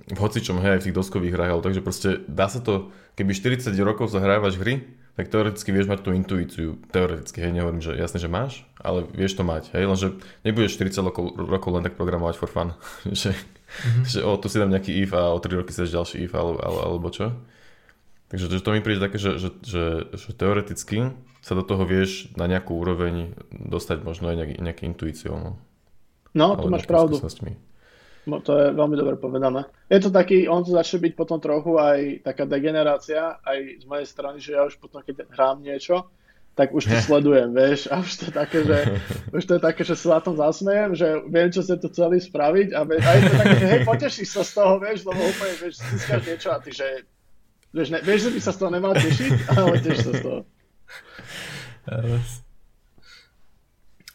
v hocičom, hej, aj v tých doskových hrách, ale takže proste dá sa to, keby 40 rokov zahrávaš hry, tak teoreticky vieš mať tú intuíciu. Teoreticky, hej, nehovorím, že jasne, že máš, ale vieš to mať, hej, lenže nebudeš 40 rokov, rokov len tak programovať for fun, že, mm-hmm. že o, tu si dám nejaký if a o 3 roky si dáš ďalší if alebo, alebo čo. Takže to, to mi príde také, že, že, že, že teoreticky sa do toho vieš na nejakú úroveň dostať možno aj nejak, nejaký intuíciou. No, no tu máš pravdu. No, to je veľmi dobre povedané. Je to taký, on to začne byť potom trochu aj taká degenerácia, aj z mojej strany, že ja už potom, keď hrám niečo, tak už to sledujem, vieš, a už to je také, že, už to je také, že sa na tom zasmejem, že viem, čo ste to chceli spraviť a, vieš, a je to také, že hej, potešíš sa z toho, vieš, lebo úplne, vieš, získaš niečo a ty, že, vieš, ne, vieš, že by sa z toho nemal tešiť, ale tešíš sa z toho.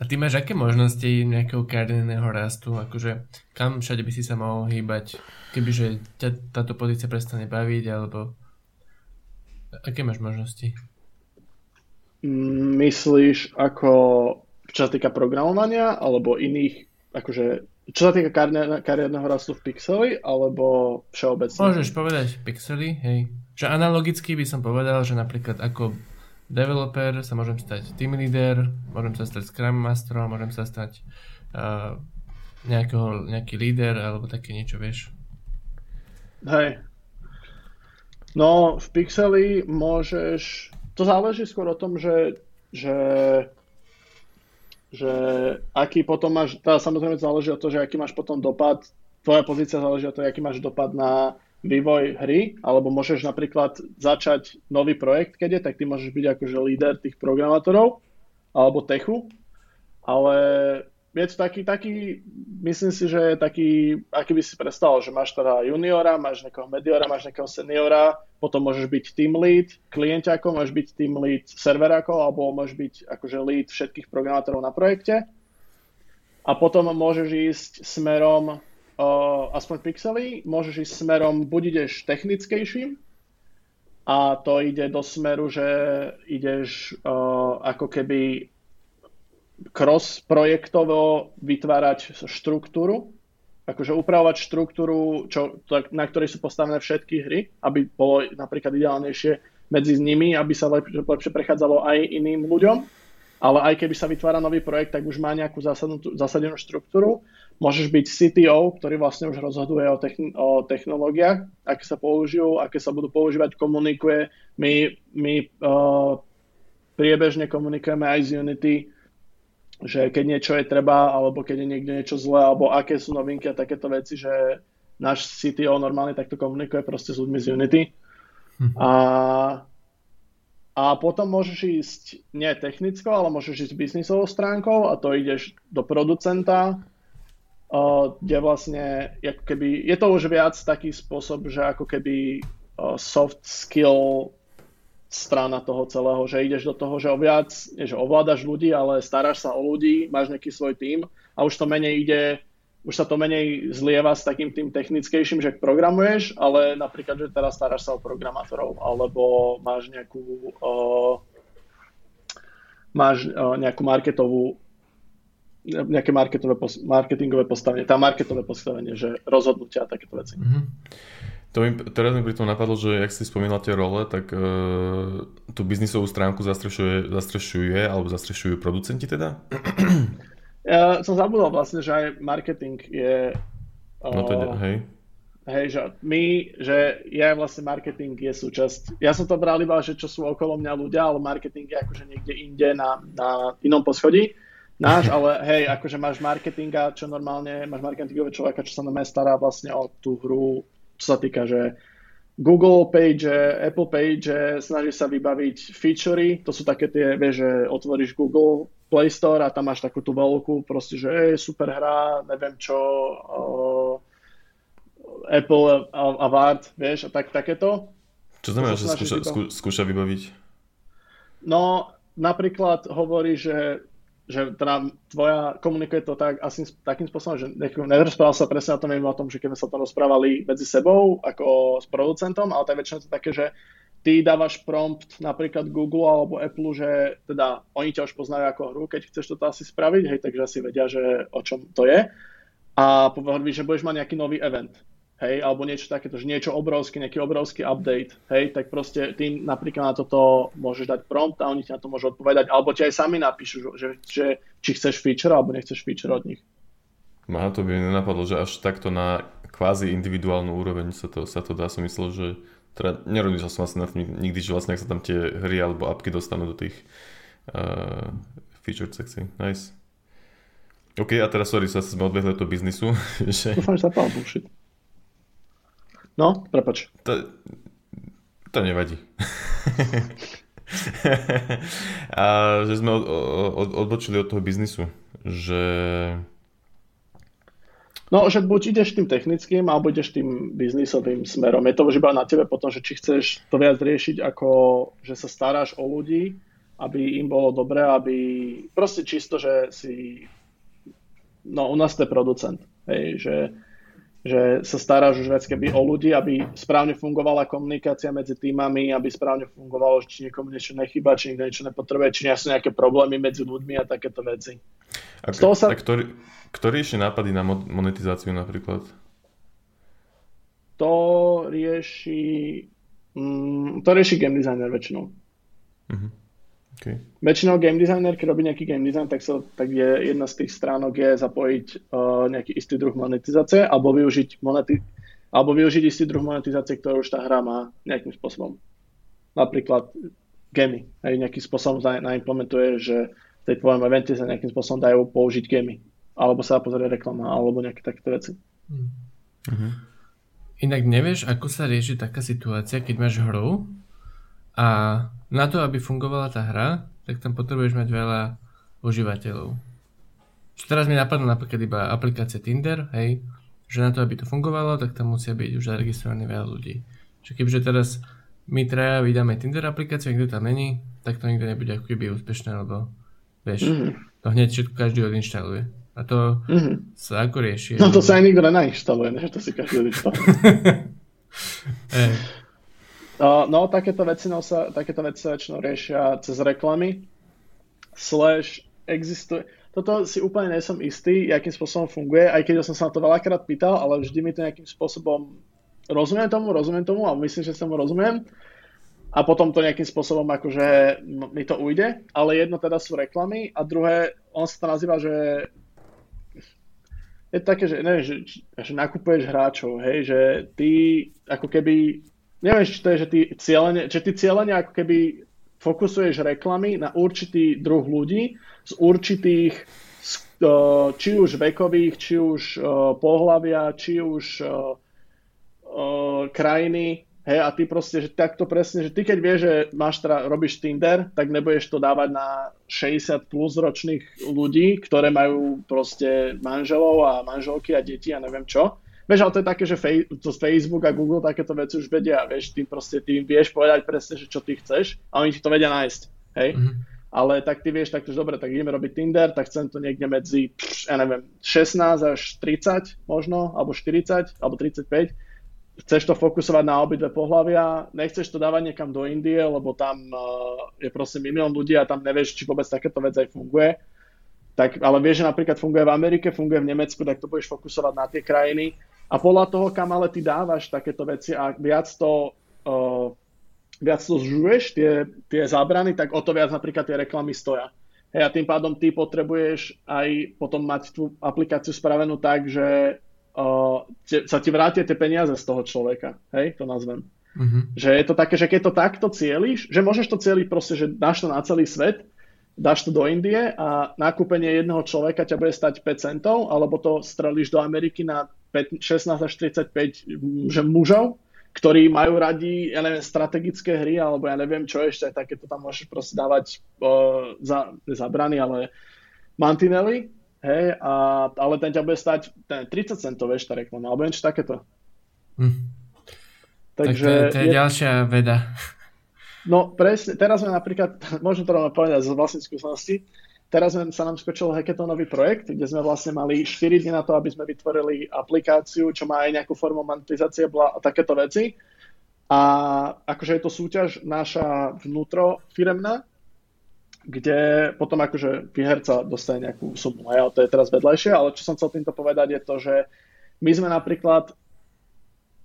A ty máš aké možnosti nejakého kariérneho rastu? Akože kam všade by si sa mohol hýbať, kebyže ťa táto pozícia prestane baviť, alebo aké máš možnosti? Myslíš ako čo sa týka programovania, alebo iných, akože čo sa týka kariérneho rastu v Pixeli, alebo všeobecne? Môžeš povedať Pixely, hej. Že analogicky by som povedal, že napríklad ako developer, sa môžem stať team leader, môžem sa stať scrum master, môžem sa stať uh, nejakého, nejaký líder alebo také niečo, vieš. Hej. No, v Pixeli môžeš... To záleží skôr o tom, že, že, že aký potom máš... Teda samozrejme záleží o to, že aký máš potom dopad. Tvoja pozícia záleží o to, aký máš dopad na vývoj hry, alebo môžeš napríklad začať nový projekt, keď je, tak ty môžeš byť akože líder tých programátorov alebo techu, ale je to taký, taký, myslím si, že je taký, aký by si predstavil, že máš teda juniora, máš nejakého mediora, máš nejakého seniora, potom môžeš byť team lead klientiakov, môžeš byť team lead serverákov, alebo môžeš byť akože lead všetkých programátorov na projekte. A potom môžeš ísť smerom aspoň pixely, môžeš ísť smerom, buď ideš technickejším, a to ide do smeru, že ideš uh, ako keby cross-projektovo vytvárať štruktúru, akože upravovať štruktúru, čo, na ktorej sú postavené všetky hry, aby bolo napríklad ideálnejšie medzi nimi, aby sa lepšie, lepšie prechádzalo aj iným ľuďom, ale aj keby sa vytvára nový projekt, tak už má nejakú zásadnú štruktúru Môžeš byť CTO, ktorý vlastne už rozhoduje o, techn- o technológiách, aké sa použijú, aké sa budú používať, komunikuje. My, my uh, priebežne komunikujeme aj z Unity, že keď niečo je treba, alebo keď je niekde niečo zlé, alebo aké sú novinky a takéto veci, že náš CTO normálne takto komunikuje proste s ľuďmi z Unity. Hm. A, a potom môžeš ísť nie technickou, ale môžeš ísť biznisovou stránkou a to ideš do producenta, kde vlastne, ako keby, je to už viac taký spôsob, že ako keby soft skill strana toho celého, že ideš do toho, že o viac, že ovládaš ľudí, ale staráš sa o ľudí, máš nejaký svoj tím a už to menej ide, už sa to menej zlieva s takým tým technickejším, že programuješ, ale napríklad, že teraz staráš sa o programátorov, alebo máš nejakú uh, máš uh, nejakú marketovú nejaké marketové, marketingové postavenie, tá marketové postavenie, že rozhodnutia a takéto veci. Mm-hmm. To mi, teraz mi pri tom napadlo, že ak si spomínal tie role, tak uh, tú biznisovú stránku zastrešuje, zastrešuje alebo zastrešujú producenti teda? Ja som zabudol vlastne, že aj marketing je... No to je, hej. Hej, že my, že ja vlastne marketing je súčasť, ja som to bral iba, že čo sú okolo mňa ľudia, ale marketing je akože niekde inde na, na inom poschodí náš, ale hej, akože máš marketinga, čo normálne, máš marketingového človeka, čo sa na stará vlastne o tú hru, čo sa týka, že Google page, Apple page, snaží sa vybaviť featurey, to sú také tie, vieš, že otvoríš Google Play Store a tam máš takú tú veľkú, proste, že je super hra, neviem čo, uh, Apple a, a Word, vieš, a tak, takéto. Čo znamená, že skúša, skúša vybaviť? No, napríklad hovorí, že že teda tvoja komunikuje to tak, asi takým spôsobom, že nerozprával sa presne o tom, o tom, že keby sa to rozprávali medzi sebou, ako s producentom, ale to je väčšinou to také, že ty dávaš prompt napríklad Google alebo Apple, že teda oni ťa už poznajú ako hru, keď chceš toto asi spraviť, hej, takže asi vedia, že o čom to je. A povedali, že budeš mať nejaký nový event hej, alebo niečo takéto, že niečo obrovské, nejaký obrovský update, hej, tak proste ty napríklad na toto môžeš dať prompt a oni ti na to môžu odpovedať, alebo ti aj sami napíšu, že, že či chceš feature alebo nechceš feature od nich. Má to by nenapadlo, že až takto na kvázi individuálnu úroveň sa to, sa to dá, som myslel, že teda nerozmýšľal som vlastne na tým nikdy, že vlastne ak sa tam tie hry alebo apky dostanú do tých uh, featured sekcií. Nice. OK, a teraz sorry, sa sme odbehli do biznisu. Že... Dúfam, že sa. No, prepač. To, to nevadí. a že sme od, od, odbočili od toho biznisu, že... No, že buď ideš tým technickým, alebo ideš tým biznisovým smerom. Je to už iba na tebe potom, že či chceš to viac riešiť ako, že sa staráš o ľudí, aby im bolo dobré, aby proste čisto, že si no u nás to je producent, hej, že že sa staráš už vec keby o ľudí, aby správne fungovala komunikácia medzi týmami, aby správne fungovalo, či niekomu niečo nechýba, či niekto niečo nepotrebuje, či nie sú nejaké problémy medzi ľuďmi a takéto veci. A, k- sa... a ktorý, ktorý ešte nápady na monetizáciu napríklad? To rieši, mm, to rieši game designer väčšinou. Uh-huh. Okay. Väčšinou game designer, keď robí nejaký game design, tak, sa, tak je jedna z tých stránok je zapojiť uh, nejaký istý druh monetizácie alebo využiť, moneti- alebo využiť istý druh monetizácie, ktorú už tá hra má nejakým spôsobom. Napríklad gamy. Aj nejakým spôsobom naimplementuje, že v tej tvojom evente sa nejakým spôsobom dajú použiť gamy. Alebo sa pozrieť reklama, alebo nejaké takéto veci. Uh-huh. Inak nevieš, ako sa rieši taká situácia, keď máš hru a na to, aby fungovala tá hra, tak tam potrebuješ mať veľa užívateľov. Čo teraz mi napadlo napríklad iba aplikácia Tinder, hej, že na to, aby to fungovalo, tak tam musia byť už zaregistrovaní veľa ľudí. Čiže kebyže teraz my traja vydáme Tinder aplikáciu, niekto tam není, tak to nikto nebude ako keby úspešné, lebo vieš, mm-hmm. to hneď všetko každý odinštaluje. A to mm-hmm. sa ako rieši. No to sa aj nikto nenainštaluje, ne? to si každý odinštaluje. hey. Uh, no, takéto veci, no, sa, takéto veci sa väčšinou riešia cez reklamy. Slash existuje... Toto si úplne nesom istý, akým spôsobom funguje, aj keď som sa na to veľakrát pýtal, ale vždy mi to nejakým spôsobom rozumiem tomu, rozumiem tomu a myslím, že sa mu rozumiem. A potom to nejakým spôsobom akože mi to ujde, ale jedno teda sú reklamy a druhé, on sa to nazýva, že je také, že, neviem, že, že nakupuješ hráčov, hej, že ty ako keby neviem, či to je, že ty cieľene, že ty cieľene ako keby fokusuješ reklamy na určitý druh ľudí z určitých či už vekových, či už pohľavia, či už krajiny, hej, a ty proste, že takto presne, že ty keď vieš, že máš teda, robíš Tinder, tak nebudeš to dávať na 60 plus ročných ľudí, ktoré majú proste manželov a manželky a deti a neviem čo, Vieš, ale to je také, že fej, to Facebook a Google takéto veci už vedia, vieš, ty proste, ty im vieš povedať presne, že čo ty chceš a oni ti to vedia nájsť, hej? Mm-hmm. Ale tak ty vieš, tak dobre, tak ideme robiť Tinder, tak chcem to niekde medzi, pš, ja neviem, 16 až 30 možno, alebo 40, alebo 35. Chceš to fokusovať na obidve pohľavia, nechceš to dávať niekam do Indie, lebo tam uh, je proste milión ľudí a tam nevieš, či vôbec takéto vec aj funguje tak, ale vieš, že napríklad funguje v Amerike, funguje v Nemecku, tak to budeš fokusovať na tie krajiny a podľa toho, kam ale ty dávaš takéto veci a viac to, uh, viac to zžuješ, tie, tie zábrany, tak o to viac napríklad tie reklamy stoja. Hej, a tým pádom ty potrebuješ aj potom mať tú aplikáciu spravenú tak, že uh, te, sa ti vrátia tie peniaze z toho človeka. Hej, to nazvem. Mm-hmm. Že je to také, že keď to takto cieliš, že môžeš to cieliť proste, že dáš to na celý svet, dáš to do Indie a nakúpenie jedného človeka ťa bude stať 5 centov, alebo to strelíš do Ameriky na 5, 16 až 35 že mužov, ktorí majú radi, ja neviem, strategické hry, alebo ja neviem čo ešte, takéto tam môžeš proste dávať uh, za, zabrany, ale mantinely, hej, a, ale ten ťa bude stať ten 30 centov, vieš, tá reklama, alebo niečo takéto. Hm. Takže tak to, to je, je ďalšia veda. No presne, teraz sme napríklad, môžem to rovno povedať z vlastnej skúsenosti, teraz sa nám skočil hackathonový projekt, kde sme vlastne mali 4 dní na to, aby sme vytvorili aplikáciu, čo má aj nejakú formu monetizácie a takéto veci. A akože je to súťaž naša vnútro firemná, kde potom akože výherca dostane nejakú sumu, aj, to je teraz vedľajšie, ale čo som chcel týmto povedať je to, že my sme napríklad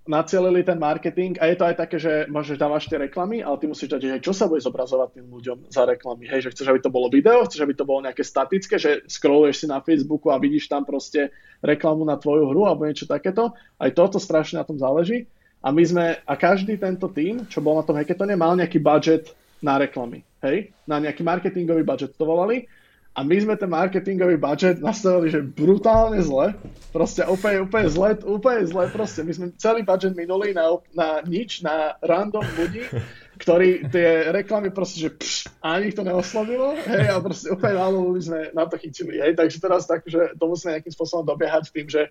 nacielili ten marketing a je to aj také, že môžeš dávať tie reklamy, ale ty musíš dať, že čo sa bude zobrazovať tým ľuďom za reklamy. Hej, že chceš, aby to bolo video, chceš, aby to bolo nejaké statické, že scrolluješ si na Facebooku a vidíš tam proste reklamu na tvoju hru alebo niečo takéto. Aj toto strašne na tom záleží. A my sme, a každý tento tým, čo bol na tom hackathone, mal nejaký budget na reklamy. Hej, na nejaký marketingový budget to volali a my sme ten marketingový budget nastavili, že brutálne zle. Proste úplne, úplne zle, úplne zle proste. My sme celý budget minuli na, na nič, na random ľudí, ktorí tie reklamy proste, že pš, ani to neoslovilo, hej, a proste úplne málo ľudí sme na to chytili, hej, takže teraz tak, že to musíme nejakým spôsobom dobiehať tým, že,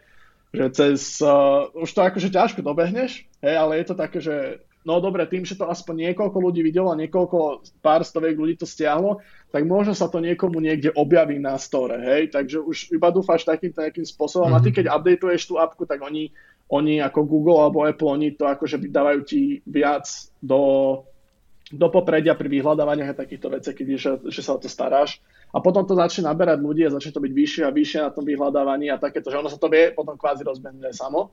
že cez, uh, už to akože ťažko dobehneš, hej, ale je to také, že no dobre, tým, že to aspoň niekoľko ľudí videlo a niekoľko pár stoviek ľudí to stiahlo, tak možno sa to niekomu niekde objaví na store, hej, takže už iba dúfaš takýmto nejakým spôsobom mm-hmm. a ty mhm. keď updateuješ tú apku, tak oni, oni ako Google alebo Apple, oni to akože dávajú ti viac do, do popredia pri vyhľadávaniach a takýchto veciach, keď že, že sa o to staráš. A potom to začne naberať ľudí a začne to byť vyššie a vyššie na tom vyhľadávaní a takéto, že ono sa to vie potom kvázi rozbehnúť samo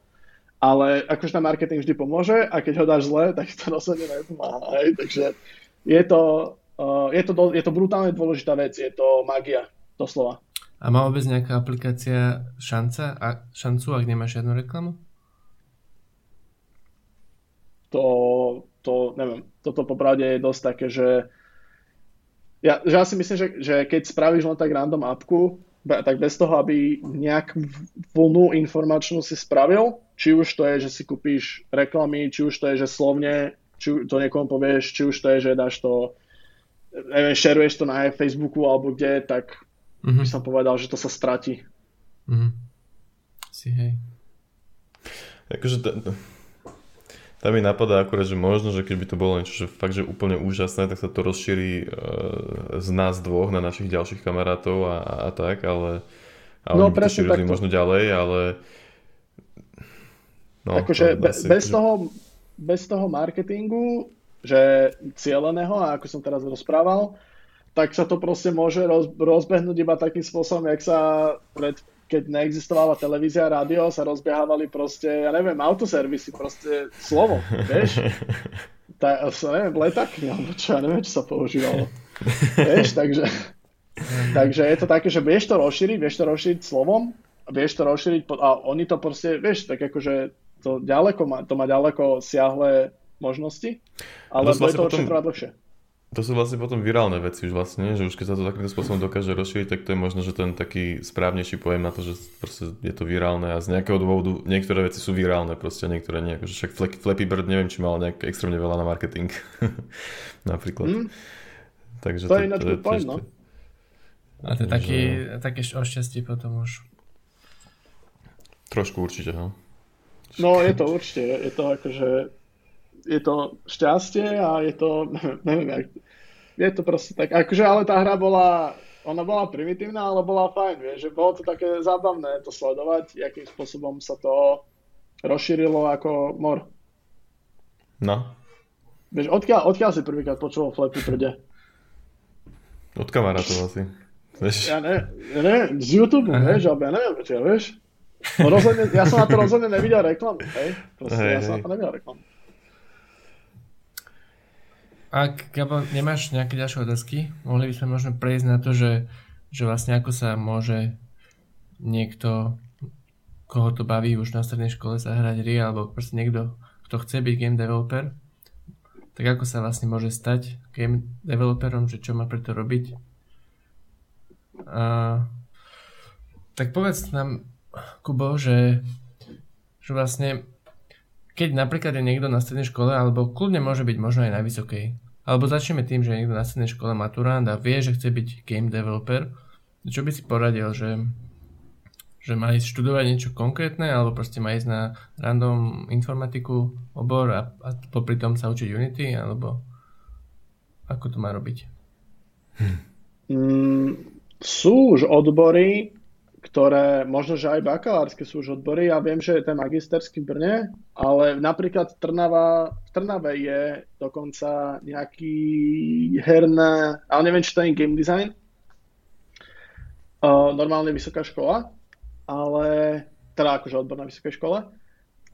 ale akože ten marketing vždy pomôže a keď ho dáš zle, tak to rozhodne nepomáha. Hej? Takže je to, uh, je, to do, je to brutálne dôležitá vec, je to magia, doslova. A má vôbec nejaká aplikácia šanca, a, šancu, ak nemáš žiadnu reklamu? To, to neviem, toto popravde je dosť také, že ja, že ja si myslím, že, že keď spravíš len tak random appku, tak bez toho, aby nejakú vlnu informačnú si spravil, či už to je, že si kúpíš reklamy, či už to je, že slovne, či to niekomu povieš, či už to je, že dáš to, neviem, šeruješ to na Facebooku alebo kde, tak mm-hmm. by som povedal, že to sa stratí. Mm-hmm. Si hej. Akože to, tam mi napadá akurát, že možno, že keď by to bolo niečo že fakt, že úplne úžasné, tak sa to rozšíri uh, z nás dvoch na našich ďalších kamarátov a, a, a tak, ale, ale no, by to možno ďalej, ale no, akože be, asi, bez, akože... toho, bez toho marketingu, že cieľeného, a ako som teraz rozprával, tak sa to proste môže roz, rozbehnúť iba takým spôsobom, jak sa pred keď neexistovala televízia a rádio, sa rozbiehávali proste, ja neviem, autoservisy, proste slovo, vieš? Ta, neviem, letakmi, alebo čo, ja neviem, čo sa používalo. vieš, takže, takže je to také, že vieš to rozšíriť, vieš to rozšíriť slovom, vieš to rozšíriť a oni to proste, vieš, tak akože to ďaleko má, to má ďaleko siahle možnosti, ale to je to určite potom... dlhšie to sú vlastne potom virálne veci už vlastne, že už keď sa to takýmto spôsobom dokáže rozšíriť, tak to je možno, že ten taký správnejší pojem na to, že proste je to virálne a z nejakého dôvodu niektoré veci sú virálne, proste niektoré nie. Akože však Flappy Bird neviem, či mal nejak extrémne veľa na marketing. Napríklad. Mm. Takže to, to, je ináč to, to, point, no. A to je taký, také o šťastie potom už. Trošku určite, no. No je to určite, je to akože, je to šťastie a je to, neviem, jak, je to proste tak, akože ale tá hra bola, ona bola primitívna, ale bola fajn, vieš, že bolo to také zábavné to sledovať, akým spôsobom sa to rozšírilo ako mor. No. Vieš, odkiaľ, odkiaľ si prvýkrát počul Flappy prde? Od kamarátov asi. Vieš? Ja ne, ja ne, z YouTube, vieš, alebo ja neviem, čo ja, vieš. No rozhodne, ja som na to rozhodne nevidel reklamu, hej? Proste hej, ja som hej. na to nevidel reklamu. Ak, Gabo, nemáš nejaké ďalšie otázky, mohli by sme možno prejsť na to, že, že vlastne ako sa môže niekto, koho to baví už na strednej škole zahrať hry, alebo proste niekto, kto chce byť game developer, tak ako sa vlastne môže stať game developerom, že čo má preto robiť. A, tak povedz nám, Kubo, že, že vlastne keď napríklad je niekto na strednej škole, alebo kľudne môže byť možno aj na vysokej, alebo začneme tým, že niekto na strednej škole maturant a vie, že chce byť game developer, čo by si poradil, že, že má ísť študovať niečo konkrétne, alebo proste má ísť na random informatiku obor a, a popri tom sa učiť Unity, alebo ako to má robiť? Hm. Mm, sú už odbory, ktoré možno, že aj bakalárske sú už odbory. Ja viem, že je ten magisterský v Brne, ale napríklad Trnava, v Trnave je dokonca nejaký herné, ale neviem, či to je game design, uh, normálne vysoká škola, ale teda akože odbor na vysokej škole,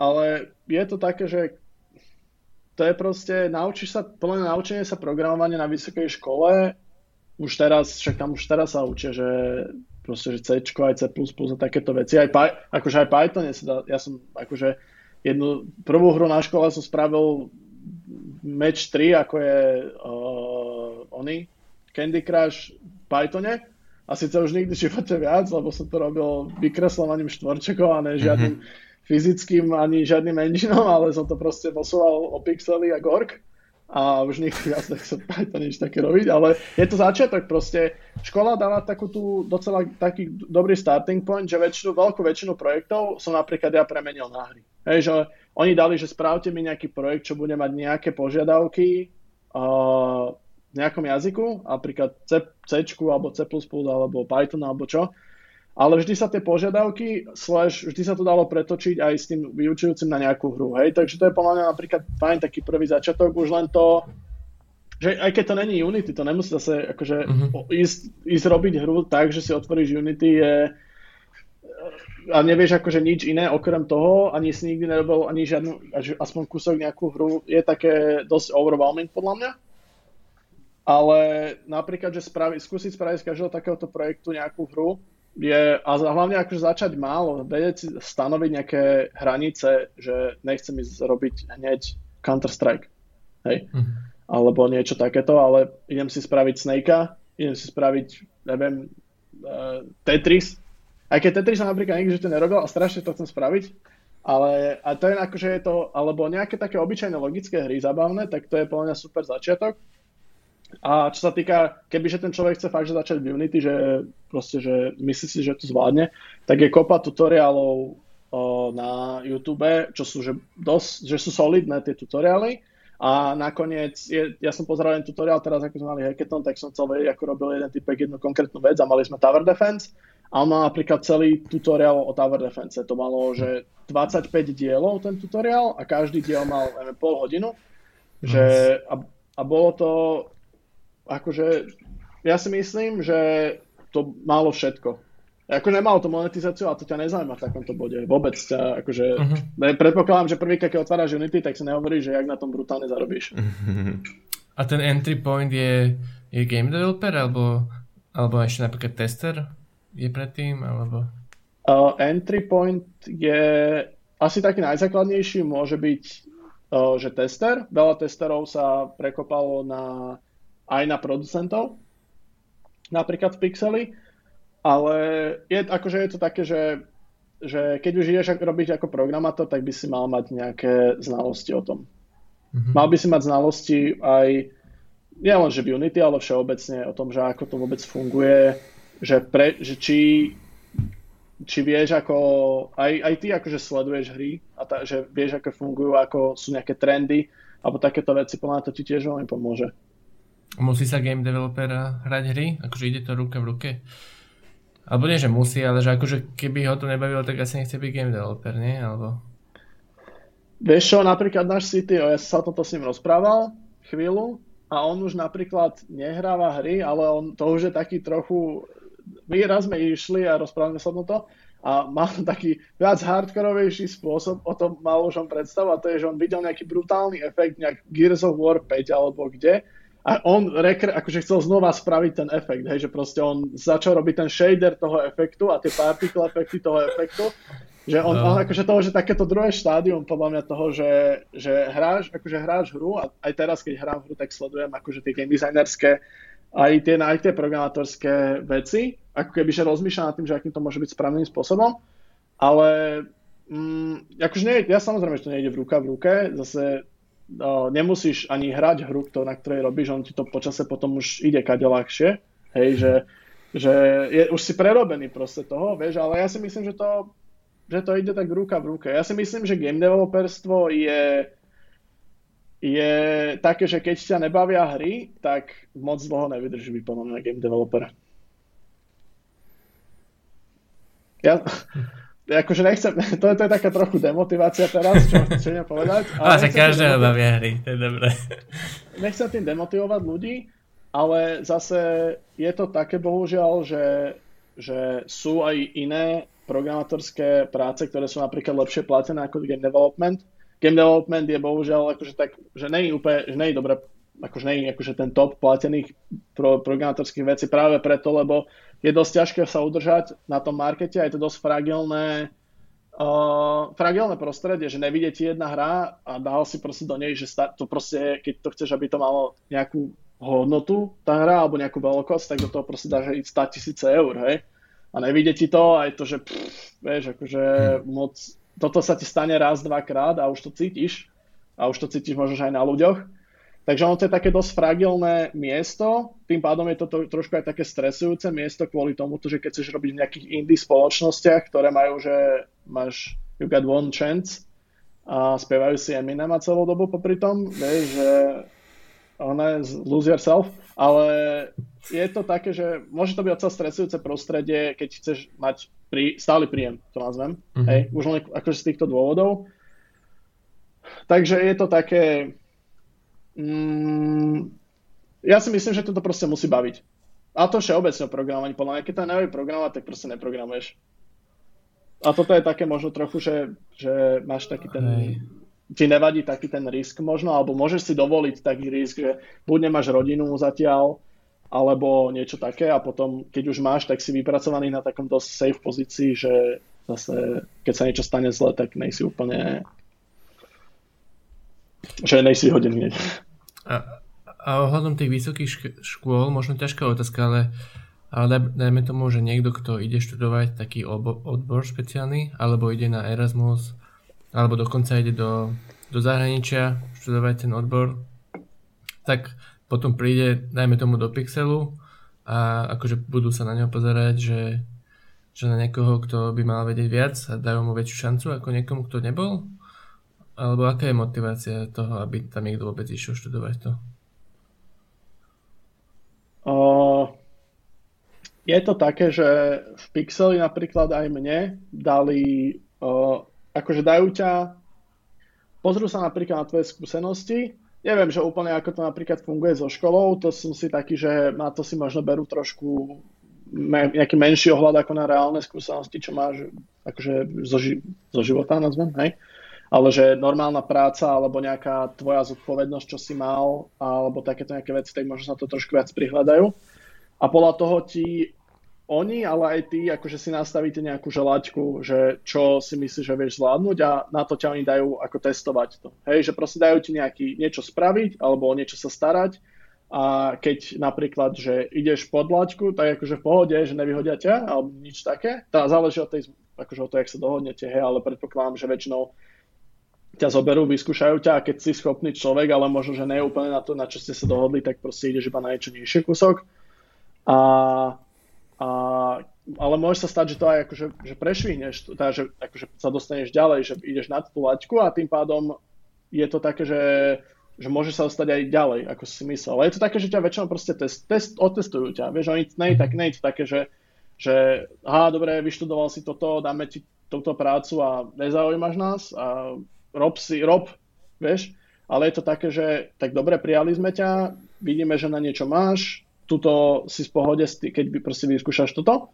ale je to také, že to je proste, naučíš sa, plné naučenie sa programovania na vysokej škole, už teraz, však tam už teraz sa učia, že proste, že C, aj C++ a takéto veci. Aj, akože aj Python, ja som akože jednu, prvú hru na škole som spravil Match 3, ako je uh, oný, Candy Crush v Pythone. A síce už nikdy v živote viac, lebo som to robil vykreslovaním štvorčekov a ne žiadnym mm-hmm. fyzickým ani žiadnym engineom, ale som to proste posúval o pixely a gork a už nikdy viac nechcem to nič také robiť, ale je to začiatok proste. Škola dáva takú tú docela taký dobrý starting point, že väčšinu, veľkú väčšinu projektov som napríklad ja premenil na hry. Hej, že oni dali, že správte mi nejaký projekt, čo bude mať nejaké požiadavky uh, v nejakom jazyku, napríklad C, C alebo C++ alebo Python alebo čo ale vždy sa tie požiadavky, slash, vždy sa to dalo pretočiť aj s tým vyučujúcim na nejakú hru, hej, takže to je podľa mňa napríklad fajn taký prvý začiatok, už len to, že aj keď to není Unity, to nemusí zase akože uh-huh. ísť, ísť robiť hru tak, že si otvoríš Unity je a nevieš akože nič iné okrem toho, ani si nikdy nerobil ani žiadnu, aspoň kúsok nejakú hru, je také dosť overwhelming podľa mňa. Ale napríklad, že spravi, skúsiť spraviť z každého takéhoto projektu nejakú hru, je, a hlavne akože začať málo, vedieť si stanoviť nejaké hranice, že nechcem ísť robiť hneď Counter-Strike, hej, mm-hmm. alebo niečo takéto, ale idem si spraviť Snakea, idem si spraviť, neviem, uh, Tetris, aj keď Tetris som napríklad nikdy to nerobil a strašne to chcem spraviť, ale a to je akože je to, alebo nejaké také obyčajné logické hry zabavné, tak to je podľa mňa super začiatok a čo sa týka, kebyže ten človek chce fakt, že začať v Unity, že proste, že myslí si, že to zvládne, tak je kopa tutoriálov o, na YouTube, čo sú, že, dosť, že sú solidné tie tutoriály. A nakoniec, je, ja som pozeral jeden tutoriál teraz, ako sme mali hackathon, tak som chcel vedieť, ako robil jeden typek jednu konkrétnu vec a mali sme Tower Defense a on mal napríklad celý tutoriál o Tower Defense. To malo, že 25 dielov ten tutoriál a každý diel mal neviem, pol hodinu. Že, a, a bolo to akože ja si myslím, že to malo všetko. Ako nemalo to monetizáciu a to ťa nezaujíma v takomto bode. Vôbec ťa, akože, uh-huh. predpokladám, že prvýkrát, keď otváraš Unity, tak si nehovorí, že jak na tom brutálne zarobíš. A ten entry point je, je game developer, alebo, alebo ešte napríklad tester je predtým, alebo... Uh, entry point je asi taký najzákladnejší, môže byť, uh, že tester. Veľa testerov sa prekopalo na aj na producentov, napríklad v Pixeli, ale je, akože je to také, že, že keď už ideš robiť ako programátor, tak by si mal mať nejaké znalosti o tom. Mm-hmm. Mal by si mať znalosti aj nie len že v Unity, ale všeobecne o tom, že ako to vôbec funguje, že, pre, že či či vieš, ako aj, aj ty akože sleduješ hry a ta, že vieš, ako fungujú, ako sú nejaké trendy, alebo takéto veci, podľa to ti tiež veľmi pomôže. Musí sa game developer hrať hry? Akože ide to ruka v ruke? Alebo nie, že musí, ale že akože keby ho to nebavilo, tak asi nechce byť game developer, nie? Alebo... Vieš čo, napríklad náš CTO, ja sa toto s ním rozprával chvíľu a on už napríklad nehráva hry, ale on to už je taký trochu my raz sme išli a rozprávame sa o to a mal taký viac hardkorovejší spôsob, o tom mal už on predstavu a to je, že on videl nejaký brutálny efekt, nejak Gears of War 5 alebo kde a on rekre, akože chcel znova spraviť ten efekt, hej, že proste on začal robiť ten shader toho efektu a tie particle efekty toho efektu, že on, no. on akože toho, že takéto druhé štádium podľa mňa toho, že, že hráš, akože hráš hru a aj teraz, keď hrám hru, tak sledujem akože tie game designerské aj tie, aj tie programátorské veci, ako keby že rozmýšľa nad tým, že akým to môže byť správnym spôsobom, ale mm, akože nie, ja samozrejme, že to nejde v ruka v ruke, zase nemusíš ani hrať hru, na ktorej robíš, on ti to počase potom už ide kade ľahšie, hej, že, že je, už si prerobený proste toho, vieš, ale ja si myslím, že to, že to ide tak ruka v ruke. Ja si myslím, že game developerstvo je je také, že keď ťa nebavia hry, tak moc dlho nevydrží byť podľa mňa game developer. Ja, akože nechcem, to je, to je taká trochu demotivácia teraz, čo chcem povedať. Ale, sa každého bavia hry, to je dobré. Nechcem tým demotivovať ľudí, ale zase je to také bohužiaľ, že, že sú aj iné programátorské práce, ktoré sú napríklad lepšie platené ako game development game development je bohužiaľ akože tak, že nie je úplne, že nie je dobre, akože nie je akože ten top platených pro, programátorských vecí práve preto, lebo je dosť ťažké sa udržať na tom markete a je to dosť fragilné, uh, fragilné prostredie, že nevidie ti jedna hra a dal si proste do nej, že to proste, keď to chceš, aby to malo nejakú hodnotu, tá hra, alebo nejakú veľkosť, tak do toho proste dáš aj 100 tisíce eur, hej. A nevidie ti to, aj to, že pff, vieš, akože hmm. moc toto sa ti stane raz, dvakrát a už to cítiš. A už to cítiš možno aj na ľuďoch. Takže ono to je také dosť fragilné miesto, tým pádom je to, to trošku aj také stresujúce miesto kvôli tomu, že keď chceš robiť v nejakých indie spoločnostiach, ktoré majú, že máš you got one chance a spievajú si Eminema celú dobu popri tom, vieš, že ona lose yourself, ale je to také, že môže to byť celé stresujúce prostredie, keď chceš mať prí, stály príjem, to nazvem, mm-hmm. hej, už len akože z týchto dôvodov. Takže je to také, mm, ja si myslím, že toto proste musí baviť. A to všeobecne o programovaní, podľa mňa, keď to neví programovať, tak proste neprogramuješ. A toto je také možno trochu, že, že máš taký ten... Hej ti nevadí taký ten risk možno, alebo môžeš si dovoliť taký risk, že buď nemáš rodinu zatiaľ, alebo niečo také a potom, keď už máš, tak si vypracovaný na takom dosť safe pozícii, že zase, keď sa niečo stane zle, tak nejsi úplne že nejsi hodený hneď. A, a ohľadom tých vysokých škôl, možno ťažká otázka, ale, ale dajme tomu, že niekto, kto ide študovať taký odbor špeciálny, alebo ide na Erasmus, alebo dokonca ide do, do zahraničia študovať ten odbor, tak potom príde, dajme tomu do Pixelu a akože budú sa na ňo pozerať, že, že na niekoho, kto by mal vedieť viac a dajú mu väčšiu šancu ako niekomu, kto nebol? Alebo aká je motivácia toho, aby tam niekto vôbec išiel študovať to? Uh, je to také, že v Pixeli napríklad aj mne dali uh, akože dajú ťa, pozrú sa napríklad na tvoje skúsenosti, neviem, že úplne ako to napríklad funguje so školou, to som si taký, že na to si možno berú trošku nejaký menší ohľad ako na reálne skúsenosti, čo máš akože zo, ži- zo života, nazvem, hej? Ale že normálna práca alebo nejaká tvoja zodpovednosť, čo si mal, alebo takéto nejaké veci, tak možno sa to trošku viac prihľadajú. A podľa toho ti oni, ale aj ty, akože si nastavíte nejakú želaťku, že čo si myslíš, že vieš zvládnuť a na to ťa oni dajú ako testovať to. Hej, že proste dajú ti nejaký niečo spraviť alebo o niečo sa starať a keď napríklad, že ideš pod laťku, tak akože v pohode, že nevyhodia ťa alebo nič také. Tá záleží od tej, akože od toho, jak sa dohodnete, hej, ale predpokladám, že väčšinou ťa zoberú, vyskúšajú ťa a keď si schopný človek, ale možno, že nie úplne na to, na čo ste sa dohodli, tak proste ideš iba na niečo nižšie kúsok. A a ale môže sa stať, že to aj akože, že prešvihneš, teda, že akože sa dostaneš ďalej, že ideš nad tú laťku a tým pádom je to také, že, že môže sa dostať aj ďalej, ako si myslel. Ale je to také, že ťa väčšinou proste test, test, otestujú ťa. Vieš, oni, nej, tak, nej to také, že, že aha, dobre, vyštudoval si toto, dáme ti túto prácu a nezaujímaš nás a rob si, rob, vieš. Ale je to také, že tak dobre, prijali sme ťa, vidíme, že na niečo máš, tuto si v pohode, keď proste vyskúšaš toto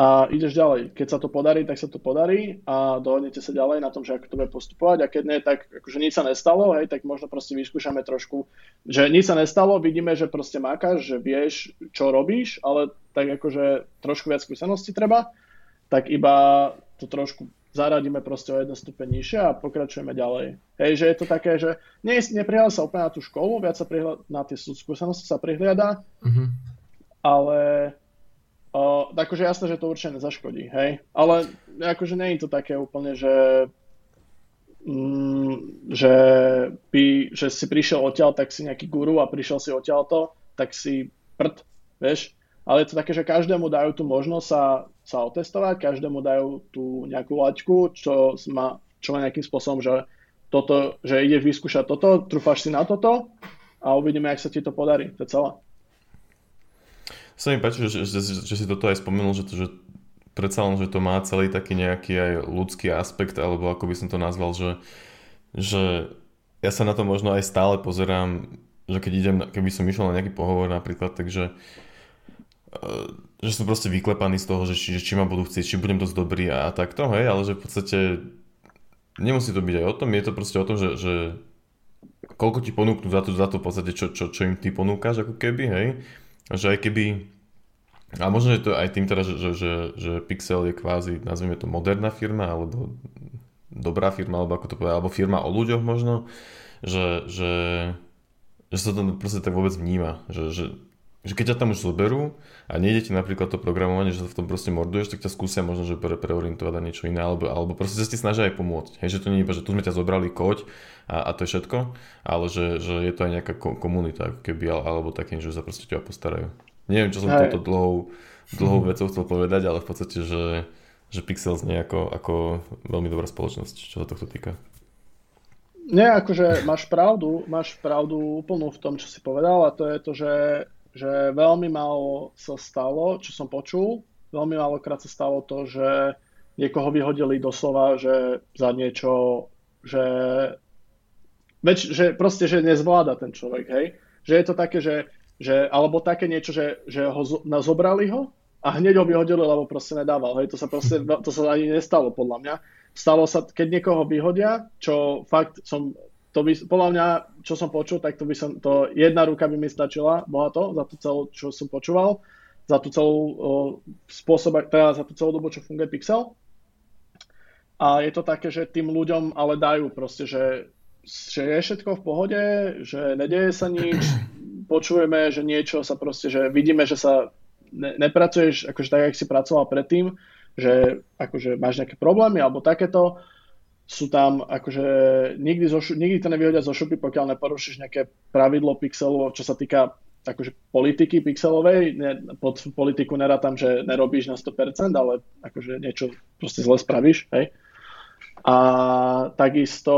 a ideš ďalej. Keď sa to podarí, tak sa to podarí a dohodnete sa ďalej na tom, že ako to bude postupovať a keď nie, tak akože nič sa nestalo, hej, tak možno proste vyskúšame trošku, že nič sa nestalo, vidíme, že proste mákaš, že vieš, čo robíš, ale tak akože trošku viac skúsenosti treba, tak iba to trošku zaradíme proste o jeden stupeň nižšie a pokračujeme ďalej. Hej, že je to také, že nie, neprihľada sa úplne na tú školu, viac sa prihľada, na tie skúsenosti sa prihliada, mm-hmm. ale uh, akože jasné, že to určite nezaškodí, hej. Ale akože nie je to také úplne, že mm, že, by, že si prišiel odtiaľ, tak si nejaký guru a prišiel si odtiaľto, tak si prd, vieš ale je to také, že každému dajú tú možnosť sa, sa otestovať, každému dajú tú nejakú laťku, čo má, čo má nejakým spôsobom, že, toto, že ideš vyskúšať toto, trúfaš si na toto a uvidíme, ak sa ti to podarí. To je celé. Sa mi páči, že, že, že, že si toto aj spomenul, že, to, že predsa len, že to má celý taký nejaký aj ľudský aspekt, alebo ako by som to nazval, že, že ja sa na to možno aj stále pozerám, že keď idem, keby som išiel na nejaký pohovor napríklad, takže Eh, že som proste vyklepaný z toho, že či, že či ma budú chcieť, či budem dosť dobrý a, takto, hej, ale že v podstate nemusí to byť aj o tom, je to proste o tom, že, že koľko ti ponúknú za to, za to v podstate, čo, čo, čo im ty ponúkaš ako keby, hej, že aj keby a možno, že to aj tým teda, že, že, že, že Pixel je kvázi, nazvime to moderná firma, alebo dobrá firma, alebo ako to povedať, alebo firma o ľuďoch možno, že, že, že sa to proste tak vôbec vníma, že, že že keď ťa tam už zoberú a nejdete napríklad to programovanie, že sa v tom proste morduješ, tak ťa skúsia možno, že pre, preorientovať na niečo iné, alebo, alebo proste sa ti snažia aj pomôcť. Hej, že to nie je iba, že tu sme ťa zobrali, koď a, a to je všetko, ale že, že je to aj nejaká komunita, keby, alebo také, že sa proste ťa postarajú. Neviem, čo som aj. toto dlhou, dlhou vecou chcel povedať, ale v podstate, že, že Pixel znie ako, ako veľmi dobrá spoločnosť, čo sa tohto týka. Nie, akože máš pravdu, máš pravdu úplnú v tom, čo si povedal a to je to, že že veľmi málo sa stalo, čo som počul, veľmi málokrát sa stalo to, že niekoho vyhodili doslova, že za niečo, že, več, že proste, že nezvláda ten človek, hej. Že je to také, že, že alebo také niečo, že, že ho zobrali ho a hneď ho vyhodili, lebo proste nedával, hej. To sa proste, to sa ani nestalo podľa mňa. Stalo sa, keď niekoho vyhodia, čo fakt som to by, podľa mňa, čo som počul, tak to by som, to jedna ruka by mi stačila, bola to, za tú celú, čo som počúval, za tú celú spôsob, teda za tú celú dobu, čo funguje Pixel. A je to také, že tým ľuďom ale dajú proste, že, že je všetko v pohode, že nedeje sa nič, počujeme, že niečo sa proste, že vidíme, že sa ne, nepracuješ akože tak, jak si pracoval predtým, že akože máš nejaké problémy alebo takéto, sú tam akože nikdy, zo, nikdy to nevyhodia zo šupy, pokiaľ neporušíš nejaké pravidlo pixelu, čo sa týka akože politiky pixelovej. Ne, pod politiku nerátam, že nerobíš na 100%, ale akože niečo proste zle spravíš, hej. A takisto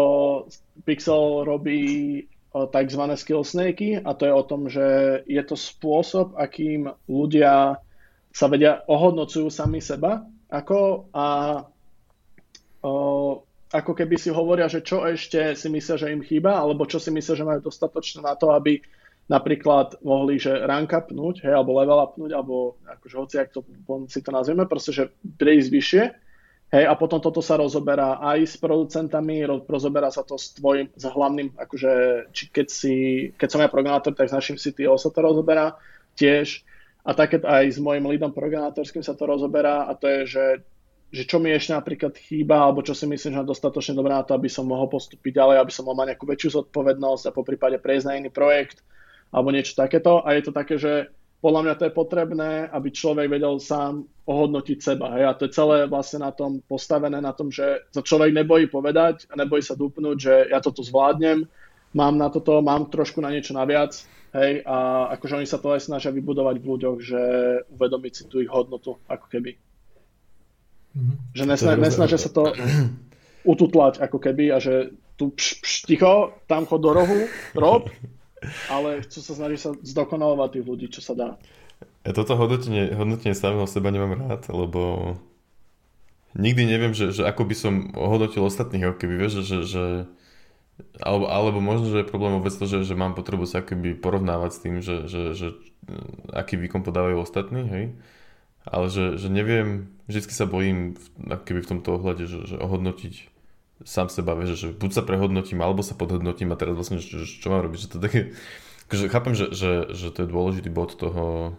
Pixel robí tzv. skill snakey a to je o tom, že je to spôsob, akým ľudia sa vedia, ohodnocujú sami seba ako a o, ako keby si hovoria, že čo ešte si myslia, že im chýba, alebo čo si myslia, že majú dostatočné na to, aby napríklad mohli, že rank upnúť, hej, alebo level upnúť, alebo akože hoci, ak to, si to nazvieme, proste, že prejsť vyššie, hej, a potom toto sa rozoberá aj s producentami, rozoberá sa to s tvojim, s hlavným, akože, či keď si, keď som ja programátor, tak s našim CTO sa to rozoberá tiež, a také aj s mojim lídom programátorským sa to rozoberá a to je, že že čo mi ešte napríklad chýba, alebo čo si myslím, že je dostatočne dobré na to, aby som mohol postúpiť ďalej, aby som mohol mať nejakú väčšiu zodpovednosť a po prípade prejsť na iný projekt alebo niečo takéto. A je to také, že podľa mňa to je potrebné, aby človek vedel sám ohodnotiť seba. Hej? A to je celé vlastne na tom postavené, na tom, že sa človek nebojí povedať a nebojí sa dupnúť, že ja toto zvládnem mám na toto, mám trošku na niečo naviac, hej, a akože oni sa to aj snažia vybudovať v ľuďoch, že uvedomiť si tú ich hodnotu, ako keby. Mm-hmm. Že nesna, nesnažia sa to ututlať, ako keby, a že tu pš, pš, ticho, tam chod do rohu, rob, ale chcú sa snažiť sa zdokonalovať tých ľudí, čo sa dá. Ja toto hodnotenie, hodnotenie samého seba nemám rád, lebo nikdy neviem, že, že ako by som hodnotil ostatných, ako keby vieš, že, že alebo, alebo možno, že je problém vôbec to, že, že mám potrebu sa keby porovnávať s tým, že, že, že aký výkon podávajú ostatní, hej. Ale že, že neviem, vždycky sa bojím keby v tomto ohľade, že, že ohodnotiť sám seba, vieš, že buď sa prehodnotím, alebo sa podhodnotím a teraz vlastne, že, čo mám robiť, že to také, akože chápem, že, že, že to je dôležitý bod toho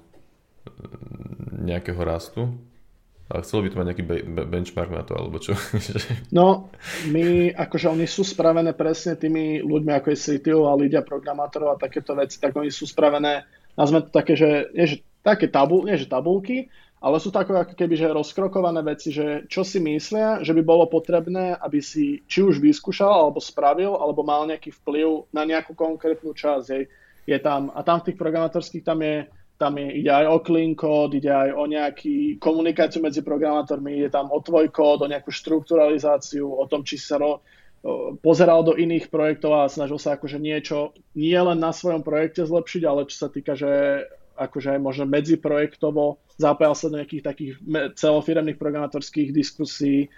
nejakého rastu, ale chcelo by to mať nejaký be- benchmark na to, alebo čo? no, my, akože oni sú spravené presne tými ľuďmi, ako je CTO a ľudia programátorov a takéto veci, tak oni sú spravené, nazme to také, že, nie, že také tabul, nie, že tabulky, ale sú takové ako keby, že rozkrokované veci, že čo si myslia, že by bolo potrebné, aby si či už vyskúšal, alebo spravil, alebo mal nejaký vplyv na nejakú konkrétnu časť. Hej. Je tam, a tam v tých programátorských tam je tam je, ide aj o clean code, ide aj o nejakú komunikáciu medzi programátormi, ide tam o tvoj kód, o nejakú štrukturalizáciu, o tom, či sa ro, pozeral do iných projektov a snažil sa akože niečo nie len na svojom projekte zlepšiť, ale čo sa týka, že akože aj možno medziprojektovo zapájal sa do nejakých takých celofiremných programátorských diskusí,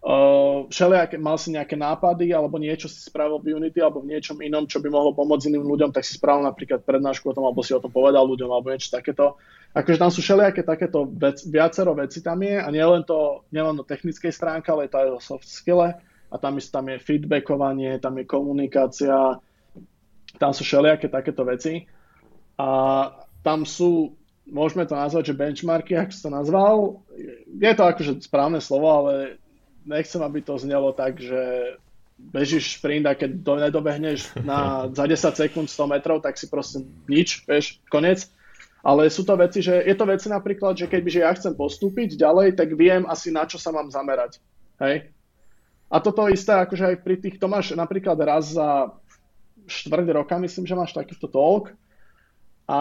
Uh, všelijaké, mal si nejaké nápady alebo niečo si spravil v Unity alebo v niečom inom, čo by mohlo pomôcť iným ľuďom, tak si spravil napríklad prednášku o tom, alebo si o tom povedal ľuďom alebo niečo takéto. Akože tam sú všelijaké takéto vec, viacero veci tam je a nielen to, nielen to technickej stránke, ale to aj o soft skille a tam, je, tam je feedbackovanie, tam je komunikácia, tam sú všelijaké takéto veci a tam sú môžeme to nazvať, že benchmarky, ako si to nazval. Je to akože správne slovo, ale nechcem, aby to znelo tak, že bežíš sprint a keď do, nedobehneš na, za 10 sekúnd 100 metrov, tak si proste nič, vieš, konec. Ale sú to veci, že je to veci napríklad, že keď že ja chcem postúpiť ďalej, tak viem asi na čo sa mám zamerať. Hej? A toto isté, akože aj pri tých, to máš napríklad raz za štvrť roka, myslím, že máš takýto talk, a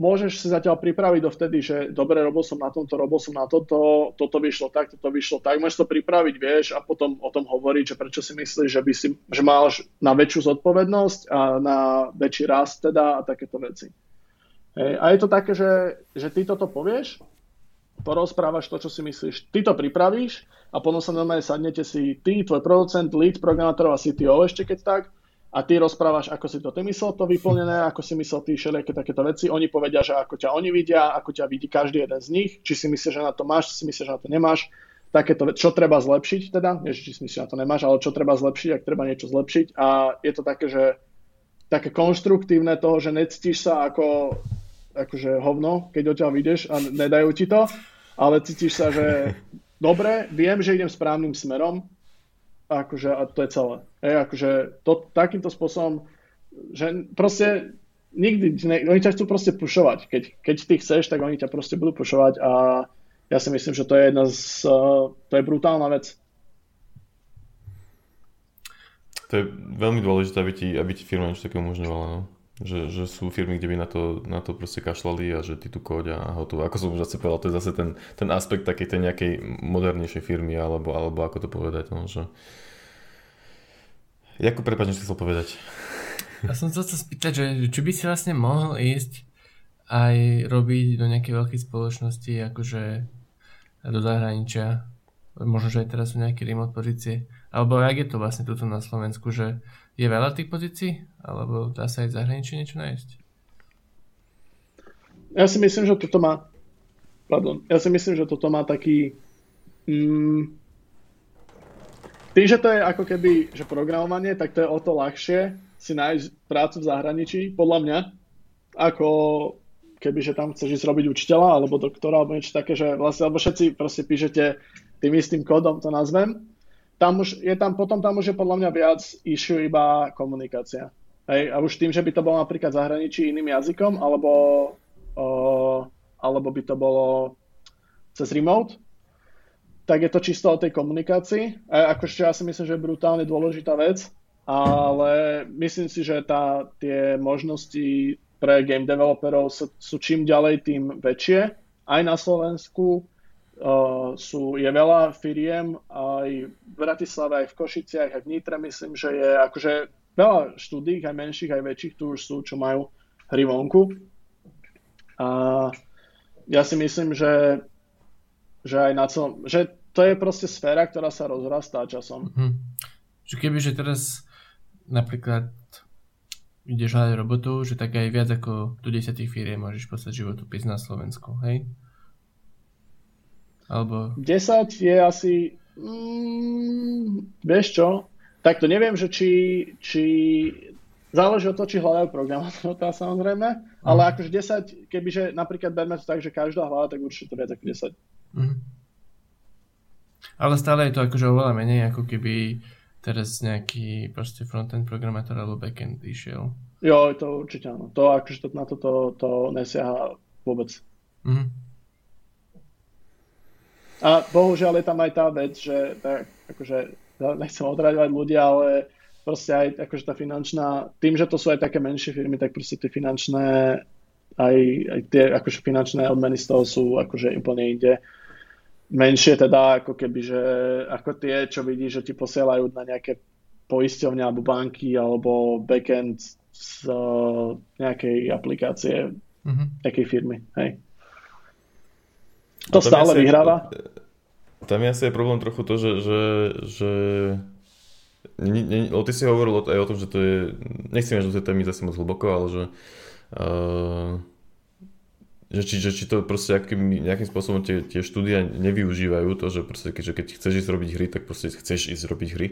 môžeš si zatiaľ pripraviť dovtedy, že dobre, robil som na tomto, robil som na toto, toto vyšlo tak, toto vyšlo tak. Môžeš to pripraviť, vieš, a potom o tom hovoriť, že prečo si myslíš, že by si, že máš na väčšiu zodpovednosť a na väčší rast teda a takéto veci. Hej. A je to také, že, že ty toto povieš, porozprávaš to, čo si myslíš, ty to pripravíš a potom sa normálne sadnete si ty, tvoj producent, lead programátorov a CTO ešte keď tak a ty rozprávaš, ako si to ty myslel to vyplnené, ako si myslel ty všelijaké takéto veci. Oni povedia, že ako ťa oni vidia, ako ťa vidí každý jeden z nich, či si myslíš, že na to máš, či si myslíš, že na to nemáš. Takéto, čo treba zlepšiť teda, nie, či si myslíš, že na to nemáš, ale čo treba zlepšiť, ak treba niečo zlepšiť. A je to také, že také konštruktívne toho, že necítiš sa ako akože hovno, keď odtiaľ vidieš a nedajú ti to, ale cítiš sa, že dobre, viem, že idem správnym smerom, akože, a to je celé. Hej, akože to, takýmto spôsobom, že proste nikdy, ne, oni ťa chcú proste pušovať. Keď, keď ty chceš, tak oni ťa proste budú pušovať a ja si myslím, že to je jedna z, uh, to je brutálna vec. To je veľmi dôležité, aby ti, aby ti firma niečo také umožňovala. No? Že, že sú firmy, kde by na to, na to proste kašlali a že ty tu kóď a hotovo. Ako som už zase povedal, to je zase ten, ten aspekt takej tej nejakej modernejšej firmy alebo, alebo ako to povedať. No, že, Jakub, prepáč, chcel povedať. Ja som sa chcel spýtať, že či by si vlastne mohol ísť aj robiť do nejakej veľkej spoločnosti, akože do zahraničia. Možno, že aj teraz sú nejaké remote pozície. Alebo jak je to vlastne tuto na Slovensku, že je veľa tých pozícií? Alebo dá sa aj v zahraničí niečo nájsť? Ja si myslím, že toto má pardon, ja si myslím, že toto má taký mm, tým, že to je ako keby, že programovanie, tak to je o to ľahšie si nájsť prácu v zahraničí, podľa mňa, ako keby, že tam chceš ísť robiť učiteľa alebo doktora alebo niečo také, že vlastne, alebo všetci proste píšete tým istým kódom, to nazvem. Tam už, je tam, potom tam už je podľa mňa viac issue iba komunikácia. Hej, a už tým, že by to bolo napríklad zahraničí iným jazykom, alebo, o, alebo by to bolo cez remote, tak je to čisto o tej komunikácii. A akože ja si myslím, že je brutálne dôležitá vec. ale myslím si, že tá, tie možnosti pre game developerov sú, sú čím ďalej tým väčšie. Aj na Slovensku uh, sú, je veľa firiem, aj v Bratislave, aj v Košiciach, aj v Nitre myslím, že je akože veľa štúdí, aj menších, aj väčších tu už sú, čo majú hry vonku. A ja si myslím, že, že aj na celom, že to je proste sféra, ktorá sa rozrastá časom. Mm-hmm. Že keby, že teraz napríklad ideš hľadať robotu, že tak aj viac ako do 10 firiem môžeš poslať životopis na Slovensku, hej? Alebo... 10 je asi... Mm, vieš čo? Tak to neviem, že či, či záleží od toho, či hľadajú programátorov, tá samozrejme, mm. ale akože 10, kebyže napríklad berme to tak, že každá hľada, tak určite to viac ako 10. Mm. Ale stále je to akože oveľa menej, ako keby teraz nejaký proste frontend programátor alebo backend išiel. Jo, to určite áno. To akože to, na to, to, to nesiaha vôbec. Mm. A bohužiaľ je tam aj tá vec, že tak, akože nechcem odraďovať ľudia, ale proste aj akože tá finančná, tým, že to sú aj také menšie firmy, tak proste tie finančné, aj, aj tie akože finančné odmeny z toho sú akože úplne inde. Menšie teda ako keby, že ako tie, čo vidíš, že ti posielajú na nejaké poisťovne alebo banky alebo backend z uh, nejakej aplikácie mm-hmm. nejakej firmy. Hej. To stále vyhráva. Tam je asi aj problém trochu to, že, že, že nie, nie, ty si hovoril aj o tom, že to je, nechcem že do tej témy zase moc hlboko, ale že, uh, že, či, že či to proste akým, nejakým spôsobom tie, tie štúdia nevyužívajú to, že proste keď, keď chceš ísť robiť hry, tak proste chceš ísť robiť hry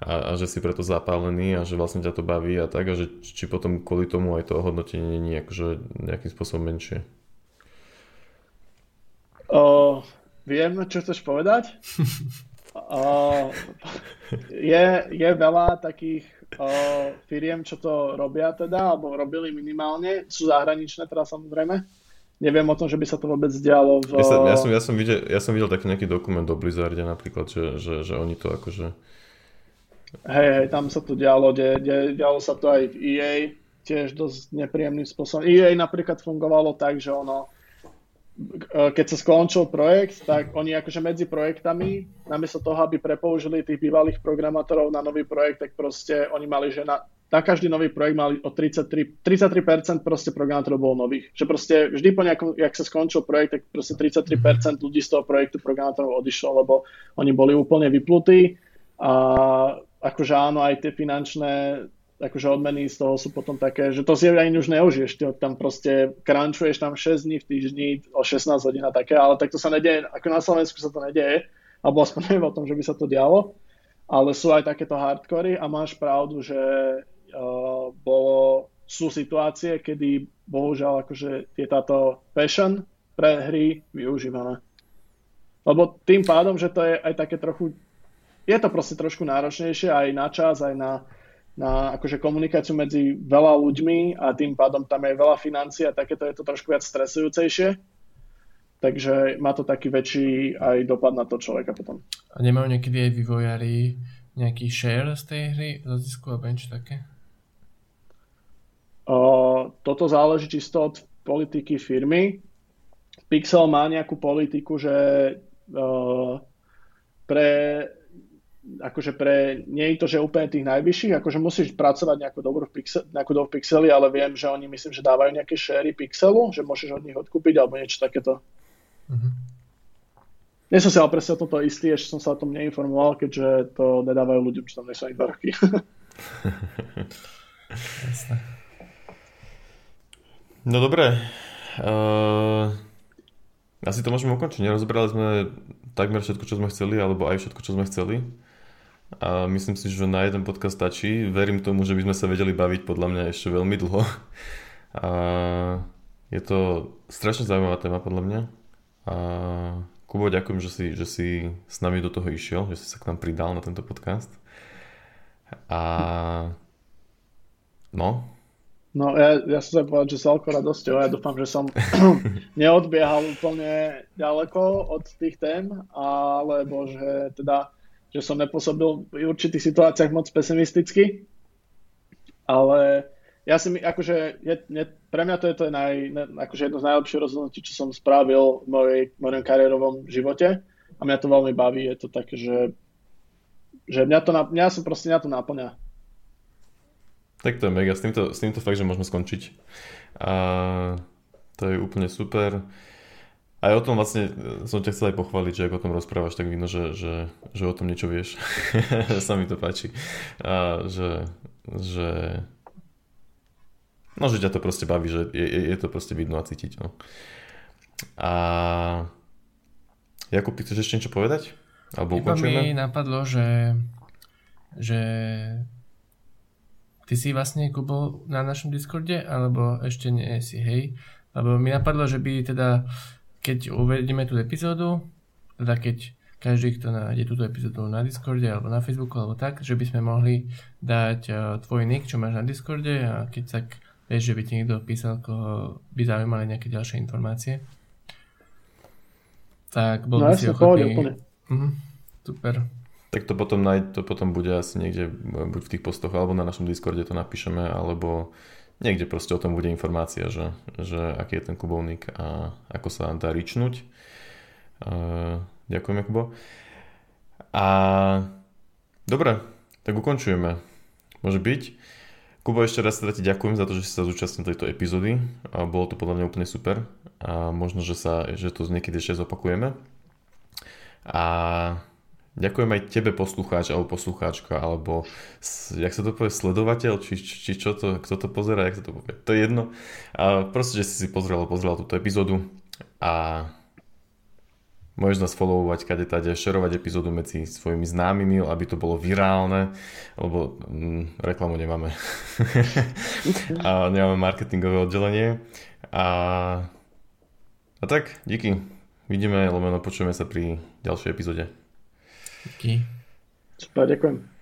a, a že si preto zapálený a že vlastne ťa to baví a tak a že či potom kvôli tomu aj to ohodnotenie nie je akože nejakým spôsobom menšie. Uh, Viem, čo chceš povedať. uh, je, je veľa takých uh, firiem, čo to robia teda, alebo robili minimálne. Sú zahraničné teda samozrejme. Neviem o tom, že by sa to vôbec dialo v... Ja, sa, ja, som, ja, som, videl, ja som videl taký nejaký dokument o Blizzarde napríklad, že, že, že oni to akože... Hej, hej, tam sa to dialo, de, de, dialo sa to aj v EA, tiež dosť nepríjemným spôsobom. EA napríklad fungovalo tak, že ono keď sa skončil projekt, tak oni akože medzi projektami, namiesto toho, aby prepoužili tých bývalých programátorov na nový projekt, tak proste oni mali, že na, na každý nový projekt mali o 33, 33% proste programátorov bolo nových. Že proste vždy po nejakom, jak sa skončil projekt, tak proste 33% ľudí z toho projektu programátorov odišlo, lebo oni boli úplne vyplutí a akože áno, aj tie finančné akože odmeny z toho sú potom také, že to si ani už neužiješ, ty tam proste crunchuješ tam 6 dní v týždni o 16 hodín a také, ale tak to sa nedieje, ako na Slovensku sa to nedieje, alebo aspoň neviem o tom, že by sa to dialo, ale sú aj takéto hardcory a máš pravdu, že uh, bolo, sú situácie, kedy bohužiaľ akože je táto passion pre hry využívané. Lebo tým pádom, že to je aj také trochu, je to proste trošku náročnejšie aj na čas, aj na na akože komunikáciu medzi veľa ľuďmi a tým pádom tam je veľa financií a takéto je to trošku viac stresujúcejšie. Takže má to taký väčší aj dopad na to človeka potom. A nemajú niekedy aj vývojári nejaký share z tej hry, zo zisku alebo niečo také? O, toto záleží čisto od politiky firmy. Pixel má nejakú politiku, že o, pre akože pre, nie je to, že úplne tých najvyšších, akože musíš pracovať nejakú dobrú pixel, nejakú dobrú pixely, ale viem, že oni myslím, že dávajú nejaké share pixelu, že môžeš od nich odkúpiť alebo niečo takéto. Mm-hmm. Nie som si ale presne o tomto istý, ešte som sa o tom neinformoval, keďže to nedávajú ľuďom, čo tam nie sú ani dva roky. no dobre. Uh, asi to môžeme ukončiť. Nerozbrali sme takmer všetko, čo sme chceli, alebo aj všetko, čo sme chceli a myslím si, že na jeden podcast stačí. Verím tomu, že by sme sa vedeli baviť podľa mňa ešte veľmi dlho. A je to strašne zaujímavá téma podľa mňa. A Kubo, ďakujem, že si, že si s nami do toho išiel, že si sa k nám pridal na tento podcast. A no. No ja, ja som sa povedať, že sa veľkou. Ja dúfam, že som neodbiehal úplne ďaleko od tých tém, alebo že teda že som nepôsobil v určitých situáciách moc pesimisticky, ale ja si mi, akože, je, je, pre mňa to je to naj, ne, akože jedno z najlepších rozhodnutí, čo som spravil v mojej, mojom kariérovom živote a mňa to veľmi baví, je to také, že, že mňa, to, mňa som proste mňa to náplňa. Tak to je mega, s týmto, s týmto fakt, že môžeme skončiť. A to je úplne super. Aj o tom vlastne som ťa chcel aj pochváliť, že ak o tom rozprávaš, tak vidno, že, že, že o tom niečo vieš. sa mi to páči. A že, že No, že ťa to proste baví, že je, je, je to proste vidno a cítiť. No. A Jakub, ty chceš ešte niečo povedať? Alebo Iba mi napadlo, že, že ty si vlastne Kubo na našom Discorde, alebo ešte nie si, hej? Lebo mi napadlo, že by teda, keď uvedieme tú epizódu, teda keď každý, kto nájde túto epizódu na Discorde alebo na Facebooku alebo tak, že by sme mohli dať uh, tvoj nick, čo máš na Discorde a keď tak Vieš, že by ti niekto písal, koho by zaujímali nejaké ďalšie informácie. Tak bol no, by si ochotný... Uh-huh, super. Tak to potom, naj, to potom bude asi niekde, buď v tých postoch, alebo na našom Discorde to napíšeme, alebo niekde proste o tom bude informácia, že, že aký je ten kubovník a ako sa dá ričnúť. Uh, ďakujem, Kubo. A dobre, tak ukončujeme. Môže byť. Kubo, ešte raz teda ti ďakujem za to, že si sa zúčastnil tejto epizódy. Bolo to podľa mňa úplne super. A možno, že, sa, že to niekedy ešte zopakujeme. A ďakujem aj tebe poslucháč alebo poslucháčka, alebo jak sa to povie, sledovateľ, či, či čo to, kto to pozera, jak sa to povie. To je jedno. A proste, že si si pozrel, pozrel túto epizódu a Môžeš nás followovať, kade tade, šerovať epizódu medzi svojimi známymi, aby to bolo virálne, lebo mm, reklamu nemáme. a nemáme marketingové oddelenie. A, a tak, díky. Vidíme, lomeno počujeme sa pri ďalšej epizóde. Díky. Super, ďakujem.